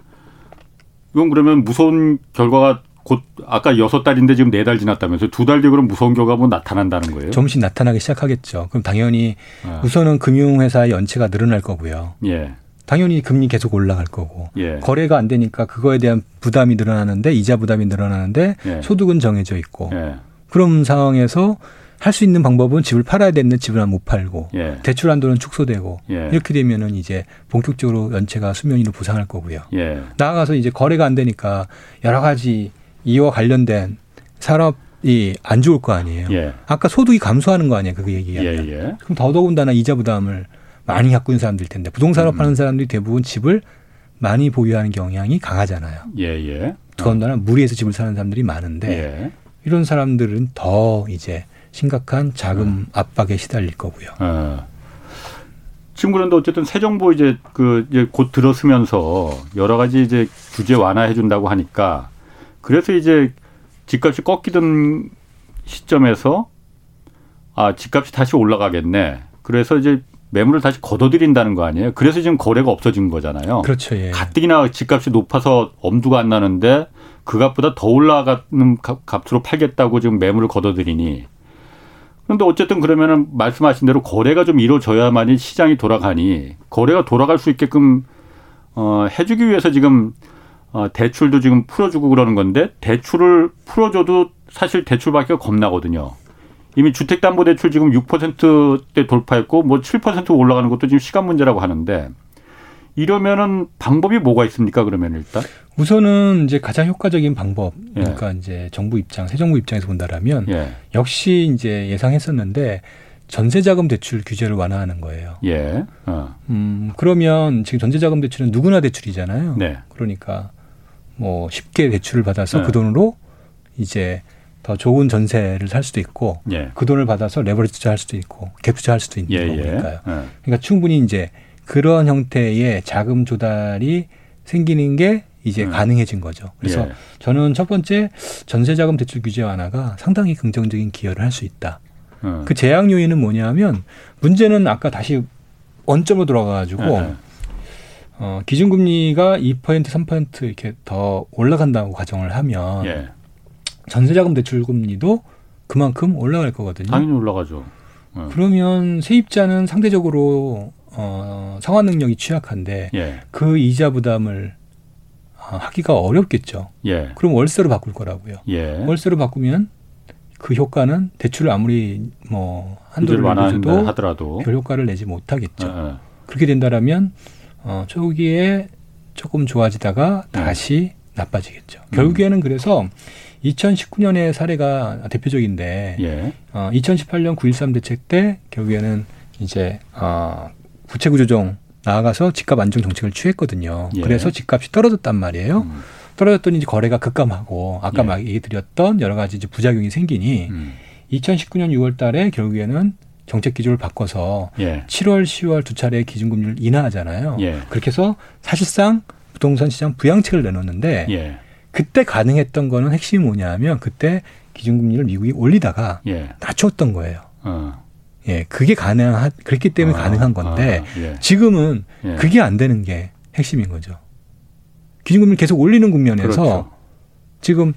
Speaker 1: 이건 그러면 무서운 결과가 곧 아까 여섯 달인데 지금 네 달 지났다면서 두 달 뒤에 그럼 무서운 결과가 뭐 나타난다는 거예요?
Speaker 2: 조금씩 나타나기 시작하겠죠. 그럼 당연히 아. 우선은 금융회사의 연체가 늘어날 거고요. 예. 당연히 금리 계속 올라갈 거고 예. 거래가 안 되니까 그거에 대한 부담이 늘어나는데 이자 부담이 늘어나는데 예. 소득은 정해져 있고 예. 그런 상황에서 할 수 있는 방법은 집을 팔아야 되는데 집을 못 팔고 예. 대출 한도는 축소되고 예. 이렇게 되면은 이제 본격적으로 연체가 수면 위로 부상할 거고요. 예. 나아가서 이제 거래가 안 되니까 여러 가지 이와 관련된 산업 이 안 좋을 거 아니에요. 예. 아까 소득이 감소하는 거 아니에요. 그 얘기하면. 예, 예. 그럼 더더군다나 이자 부담을 많이 갖고 있는 사람들 텐데 부동산업 음. 하는 사람들이 대부분 집을 많이 보유하는 경향이 강하잖아요. 예, 예. 더군다나 무리해서 집을 사는 사람들이 많은데 이런 사람들은 더 이제 심각한 자금 음. 압박에 시달릴 거고요. 아.
Speaker 1: 지금 그런데 어쨌든 새 정부 이제 그 이제 곧 들어서면서 여러 가지 이제 규제 완화해 준다고 하니까 그래서 이제 집값이 꺾이던 시점에서 아 집값이 다시 올라가겠네. 그래서 이제 매물을 다시 걷어들인다는 거 아니에요? 그래서 지금 거래가 없어진 거잖아요.
Speaker 2: 그렇죠. 예.
Speaker 1: 가뜩이나 집값이 높아서 엄두가 안 나는데 그 값보다 더 올라가는 값으로 팔겠다고 지금 매물을 걷어들이니 그런데 어쨌든 그러면은 말씀하신 대로 거래가 좀 이루어져야만이 시장이 돌아가니 거래가 돌아갈 수 있게끔 어 해주기 위해서 지금 어 대출도 지금 풀어주고 그러는 건데 대출을 풀어줘도 사실 대출받기가 겁나거든요. 이미 주택담보대출 지금 6%대 돌파했고 뭐 7% 올라가는 것도 지금 시간 문제라고 하는데 이러면은 방법이 뭐가 있습니까? 그러면 일단
Speaker 2: 우선은 이제 가장 효과적인 방법 예. 그러니까 예. 이제 정부 입장, 새 정부 입장에서 본다라면 예. 역시 이제 예상했었는데 전세자금 대출 규제를 완화하는 거예요.
Speaker 1: 예.
Speaker 2: 어. 음, 그러면 지금 전세자금 대출은 누구나 대출이잖아요.
Speaker 1: 네.
Speaker 2: 그러니까 뭐 쉽게 대출을 받아서 네. 그 돈으로 이제 더 좋은 전세를 살 수도 있고 예. 그 돈을 받아서 레버리지 투자할 수도 있고 갭 투자할 수도 있는 예, 예. 거니까요. 예. 그러니까 충분히 이제 그런 형태의 자금 조달이 생기는 게 이제 음. 가능해진 거죠. 그래서 예. 저는 첫 번째 전세자금 대출 규제 완화가 상당히 긍정적인 기여를 할 수 있다. 음. 그 제약 요인은 뭐냐면 문제는 아까 다시 원점으로 돌아가가지고 예. 어, 기준금리가 2% 3% 이렇게 더 올라간다고 가정을 하면 예. 전세자금 대출 금리도 그만큼 올라갈 거거든요.
Speaker 1: 당연히 올라가죠.
Speaker 2: 예. 그러면 세입자는 상대적으로 어, 상환 능력이 취약한데 예. 그 이자 부담을 어, 하기가 어렵겠죠. 예. 그럼 월세로 바꿀 거라고요. 예. 월세로 바꾸면 그 효과는 대출을 아무리 뭐 한도를 낮춰도 하더라도 별 효과를 내지 못하겠죠. 예. 예. 그렇게 된다라면 어, 초기에 조금 좋아지다가 네. 다시 나빠지겠죠. 음. 결국에는 그래서 2019년의 사례가 대표적인데 예. 어, 2018년 9.13 대책 때 결국에는 이제 어, 부채구 조정 나아가서 집값 안정 정책을 취했거든요. 예. 그래서 집값이 떨어졌단 말이에요. 음. 떨어졌더니 이제 거래가 급감하고 아까 예. 막 얘기 드렸던 여러 가지 이제 부작용이 생기니 음. 2019년 6월 달에 결국에는 정책 기조를 바꿔서 예. 7월, 10월 두 차례 기준금리를 인하하잖아요. 예. 그렇게 해서 사실상 부동산 시장 부양책을 내놓는데 예. 그때 가능했던 거는 핵심이 뭐냐면 그때 기준금리를 미국이 올리다가 예. 낮췄던 거예요. 어. 예, 그게 가능한 그렇기 때문에 아, 가능한 건데 아, 예. 지금은 예. 그게 안 되는 게 핵심인 거죠. 기준금리를 계속 올리는 국면에서 그렇죠. 지금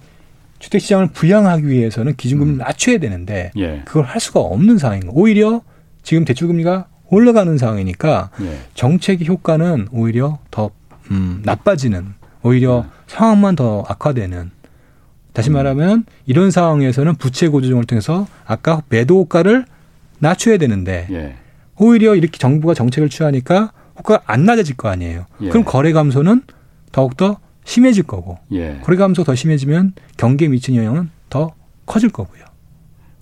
Speaker 2: 주택 시장을 부양하기 위해서는 기준금리를 음. 낮춰야 되는데 예. 그걸 할 수가 없는 상황인 거. 오히려 지금 대출금리가 올라가는 상황이니까 예. 정책의 효과는 오히려 더 음, 나빠지는 오히려 예. 상황만 더 악화되는 다시 음. 말하면 이런 상황에서는 부채 고조정을 통해서 아까 매도 효과를 낮춰야 되는데 예. 오히려 이렇게 정부가 정책을 취하니까 효과가 안 낮아질 거 아니에요. 예. 그럼 거래 감소는 더욱더 심해질 거고 예. 거래 감소 더 심해지면 경기에 미치는 영향은 더 커질 거고요.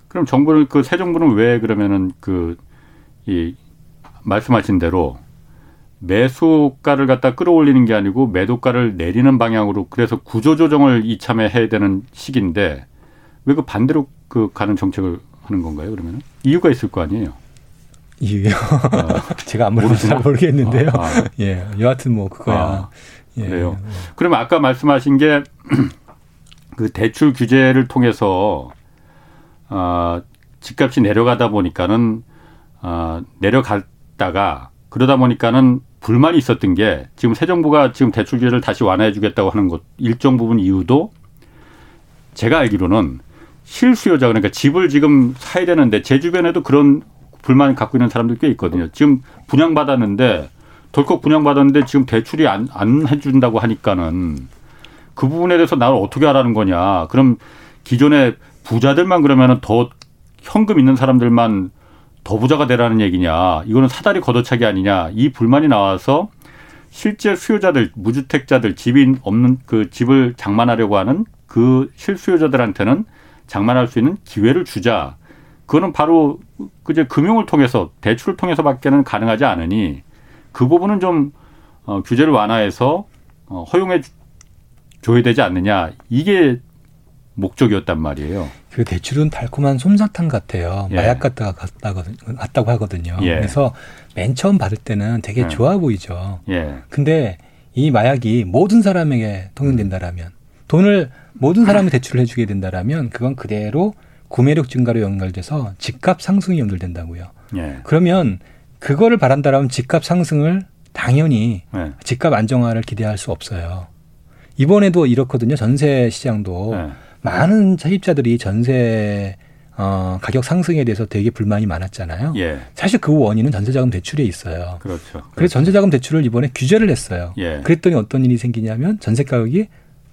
Speaker 1: 그럼 정부는 그 새 정부는 왜 그러면은 그 이 말씀하신 대로 매수가를 갖다 끌어올리는 게 아니고 매도가를 내리는 방향으로 그래서 구조 조정을 이참에 해야 되는 시기인데 왜 그 반대로 그 가는 정책을 하는 건가요? 그러면 이유가 있을 거 아니에요?
Speaker 2: 이유요? 어. [LAUGHS] 제가 아무래도 잘 모르겠는데요. 아, 아. 예, 여하튼 뭐 그거야. 아,
Speaker 1: 예. 그래요. 그러면 아까 말씀하신 게 [CLEARS THROAT] 그 대출 규제를 통해서 아 집값이 내려가다 보니까는 아 내려갔다가 그러다 보니까는 불만이 있었던 게 지금 새 정부가 지금 대출 규제를 다시 완화해 주겠다고 하는 것 일정 부분 이유도 제가 알기로는 실수요자 그러니까 집을 지금 사야 되는데 제 주변에도 그런 불만 갖고 있는 사람들 꽤 있거든요. 지금 분양 받았는데 덜컥 분양 받았는데 지금 대출이 안, 안 해준다고 하니까는 그 부분에 대해서 나를 어떻게 하라는 거냐. 그럼 기존에 부자들만 그러면은 더 현금 있는 사람들만 더 부자가 되라는 얘기냐. 이거는 사다리 걷어차기 아니냐. 이 불만이 나와서 실제 수요자들, 무주택자들, 집이 없는 그 집을 장만하려고 하는 그 실수요자들한테는 장만할 수 있는 기회를 주자. 그거는 바로 그제 금융을 통해서 대출을 통해서밖에는 가능하지 않으니 그 부분은 좀 어, 규제를 완화해서 어, 허용해 줘야 되지 않느냐 이게 목적이었단 말이에요.
Speaker 2: 그 대출은 달콤한 솜사탕 같아요. 예. 마약 같다가 같다고 하거든요. 예. 그래서 맨 처음 받을 때는 되게 예. 좋아 보이죠. 예. 근데 이 마약이 모든 사람에게 통용된다라면 돈을 모든 사람이 대출을 해주게 된다라면 그건 그대로 구매력 증가로 연결돼서 집값 상승이 연결된다고요. 예. 그러면 그거를 바란다라면 집값 상승을 당연히 예. 집값 안정화를 기대할 수 없어요. 이번에도 이렇거든요. 전세 시장도 예. 많은 차입자들이 전세 어, 가격 상승에 대해서 되게 불만이 많았잖아요. 예. 사실 그 원인은 전세자금 대출에 있어요.
Speaker 1: 그렇죠. 그렇죠.
Speaker 2: 그래서 전세자금 대출을 이번에 규제를 했어요. 예. 그랬더니 어떤 일이 생기냐면 전세 가격이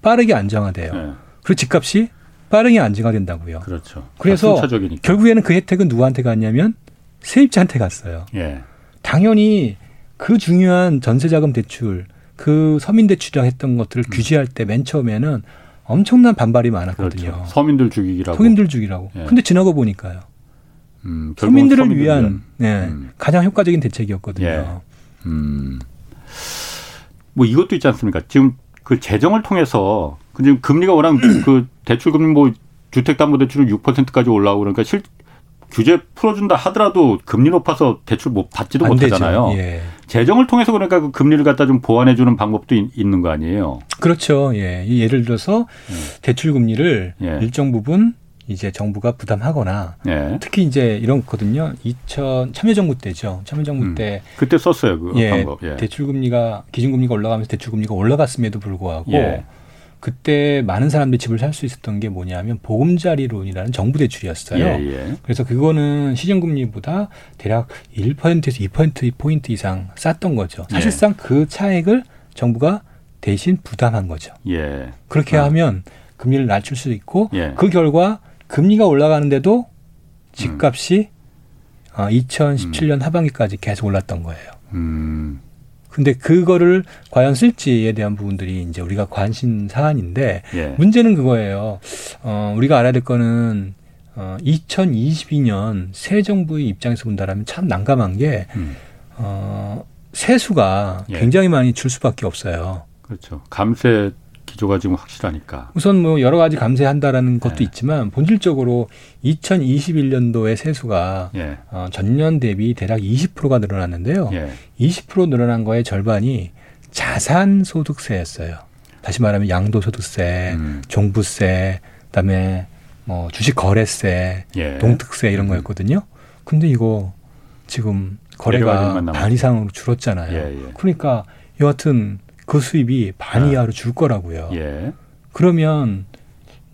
Speaker 2: 빠르게 안정화돼요. 네. 그리고 집값이 빠르게 안정화된다고요.
Speaker 1: 그렇죠.
Speaker 2: 그래서 결국에는 그 혜택은 누구한테 갔냐면 세입자한테 갔어요. 예. 당연히 그 중요한 전세자금 대출, 그 서민 대출이라 했던 것들을 음. 규제할 때 맨 처음에는 엄청난 반발이 많았거든요.
Speaker 1: 그렇죠. 서민들 죽이기라고.
Speaker 2: 서민들 죽이라고. 예. 근데 지나고 보니까요. 음, 서민들을, 서민들을 위한 네, 음. 가장 효과적인 대책이었거든요. 예. 음.
Speaker 1: 뭐 이것도 있지 않습니까? 지금 그 재정을 통해서 그 지금 금리가 워낙 그 대출 금리 뭐 주택 담보 대출은 6%까지 올라오고 그러니까 실 규제 풀어준다 하더라도 금리 높아서 대출 못 받지도 못하잖아요. 예. 재정을 통해서 그러니까 그 금리를 갖다 좀 보완해 주는 방법도 있, 는 거 아니에요.
Speaker 2: 그렇죠. 예. 예를 들어서 음. 대출 금리를 예. 일정 부분 이제 정부가 부담하거나 예. 특히 이제 이런 거거든요. 2000 참여정부 때죠. 참여정부 음. 때
Speaker 1: 그때 썼어요 그 예, 방법.
Speaker 2: 예. 대출 금리가 기준 금리가 올라가면서 대출 금리가 올라갔음에도 불구하고 예. 그때 많은 사람들이 집을 살 수 있었던 게 뭐냐면 보금자리론이라는 정부 대출이었어요. 예, 예. 그래서 그거는 시중금리보다 대략 1%에서 2% 포인트 이상 쌌던 거죠. 사실상 예. 그 차액을 정부가 대신 부담한 거죠. 예. 그렇게 아. 하면 금리를 낮출 수 있고 예. 그 결과 금리가 올라가는데도 집값이 음. 어, 2017년 음. 하반기까지 계속 올랐던 거예요. 음. 근데 그거를 과연 쓸지에 대한 부분들이 이제 우리가 관심 사안인데 예. 문제는 그거예요. 어, 우리가 알아야 될 거는 어, 2022년 새 정부의 입장에서 본다라면 참 난감한 게 음. 어, 세수가 예. 굉장히 많이 줄 수밖에 없어요.
Speaker 1: 그렇죠. 감세 기조가 지금 확실하니까.
Speaker 2: 우선 뭐 여러 가지 감세한다라는 것도 예. 있지만 본질적으로 2021년도에 세수가 예. 어, 전년 대비 대략 20%가 늘어났는데요. 예. 20% 늘어난 거의 절반이 자산 소득세였어요. 다시 말하면 양도소득세, 음. 종부세, 그다음에 뭐 주식 거래세, 예. 동특세 이런 음. 거였거든요. 근데 이거 지금 거래가 반 이상으로 줄었잖아요. 예, 예. 그러니까 여하튼 그 수입이 반 아. 이하로 줄 거라고요. 예. 그러면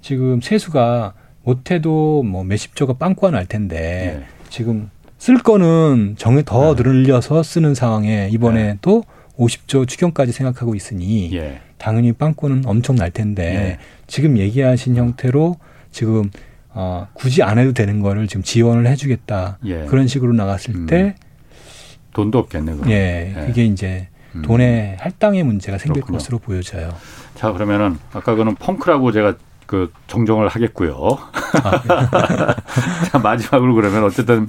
Speaker 2: 지금 세수가 못해도 뭐 몇십조가 빵꾸가 날 텐데 예. 지금 쓸 거는 정에 더 네. 늘려서 쓰는 상황에 이번에 네. 또 50조 추경까지 생각하고 있으니 예. 당연히 빵꾸는 엄청 날 텐데 예. 지금 얘기하신 형태로 지금 어, 굳이 안 해도 되는 거를 지금 지원을 해주겠다 예. 그런 식으로 나갔을 음. 때
Speaker 1: 돈도 없겠네. 그럼.
Speaker 2: 예, 예, 그게 이제 음. 돈의 할당의 문제가 생길 그렇군요. 것으로 보여져요.
Speaker 1: 자 그러면은 아까 그는 펑크라고 제가 그 정정을 하겠고요. 아, [LAUGHS] 자 마지막으로 그러면 어쨌든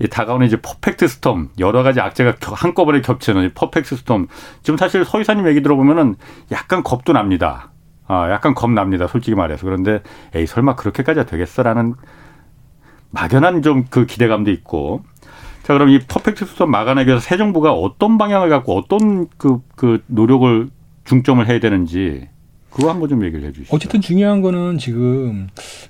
Speaker 1: 이 다가오는 이제 perfect storm 여러 가지 악재가 한꺼번에 겹치는 perfect storm 지금 사실 서 이사님 얘기 들어보면은 약간 겁도 납니다. 아 약간 겁 납니다. 솔직히 말해서 그런데 에이 설마 그렇게까지 되겠어라는 막연한 좀 그 기대감도 있고 자, 그럼 이 perfect storm 막아내기 위해서 새 정부가 어떤 방향을 갖고 어떤 그, 그 노력을 중점을 해야 되는지 그거 한번 좀 얘기를 해 주시죠.
Speaker 2: 어쨌든 중요한 거는 지금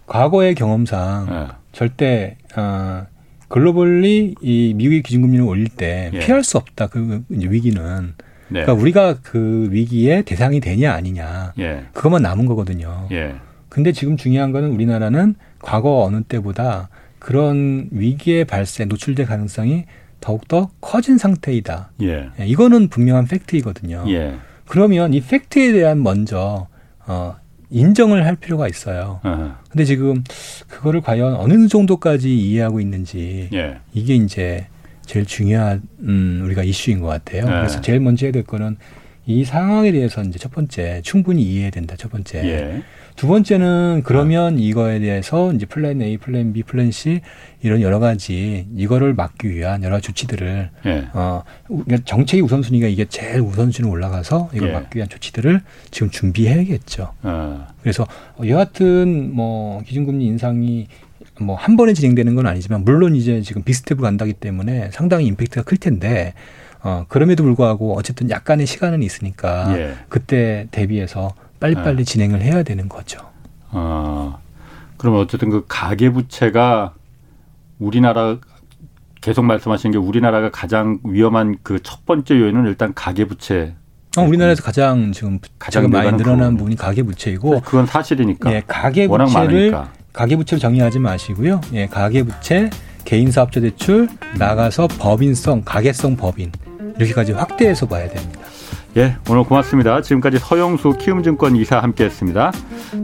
Speaker 2: 과거의 경험상 네. 절대 어, 글로벌리 이 미국의 기준금리를 올릴 때 예. 피할 수 없다. 그 위기는. 네. 그러니까 우리가 그 위기의 대상이 되냐 아니냐. 예. 그것만 남은 거거든요. 예. 근데 지금 중요한 거는 우리나라는 과거 어느 때보다 그런 위기의 발생, 노출될 가능성이 더욱더 커진 상태이다. 예. 예. 이거는 분명한 팩트이거든요. 예. 그러면 이 팩트에 대한 먼저 어 인정을 할 필요가 있어요. 어허. 근데 지금 그거를 과연 어느 정도까지 이해하고 있는지 예. 이게 이제 제일 중요한 음, 우리가 이슈인 것 같아요. 예. 그래서 제일 먼저 해야 될 거는 이 상황에 대해서 이제 첫 번째 충분히 이해해야 된다. 첫 번째. 예. 두 번째는 그러면 이거에 대해서 이제 plan A, plan B, plan C 이런 여러 가지 이거를 막기 위한 여러 조치들을 예. 어 그러니까 정책의 우선순위가 이게 제일 우선순위 올라가서 이걸 예. 막기 위한 조치들을 지금 준비해야겠죠. 어. 그래서 여하튼 뭐 기준금리 인상이 뭐 한 번에 진행되는 건 아니지만 물론 이제 지금 비스텝을 간다기 때문에 상당히 임팩트가 클 텐데 어 그럼에도 불구하고 어쨌든 약간의 시간은 있으니까 예. 그때 대비해서 빨리빨리 네. 진행을 해야 되는 거죠.
Speaker 1: 아, 그러면 어쨌든 그 가계부채가 우리나라 계속 말씀하신 게 우리나라가 가장 위험한 그 첫 번째 요인은 일단 가계부채.
Speaker 2: 어, 우리나라에서 가장 지금 가장 많이 늘어난 부분이 가계부채이고
Speaker 1: 그건 사실이니까.
Speaker 2: 예, 가계부채를 가계부채를 정리하지 마시고요. 예, 가계부채, 개인사업자 대출, 나가서 법인성, 가계성 법인 이렇게까지 확대해서 봐야 됩니다.
Speaker 1: 예, 오늘 고맙습니다. 지금까지 서영수 키움증권 이사 함께했습니다.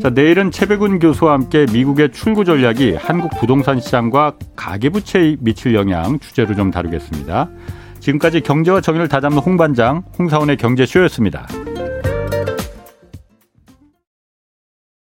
Speaker 1: 자, 내일은 최백운 교수와 함께 미국의 출구 전략이 한국 부동산 시장과 가계부채에 미칠 영향 주제로 좀 다루겠습니다. 지금까지 경제와 정의를 다잡는 홍반장 홍사원의 경제쇼였습니다.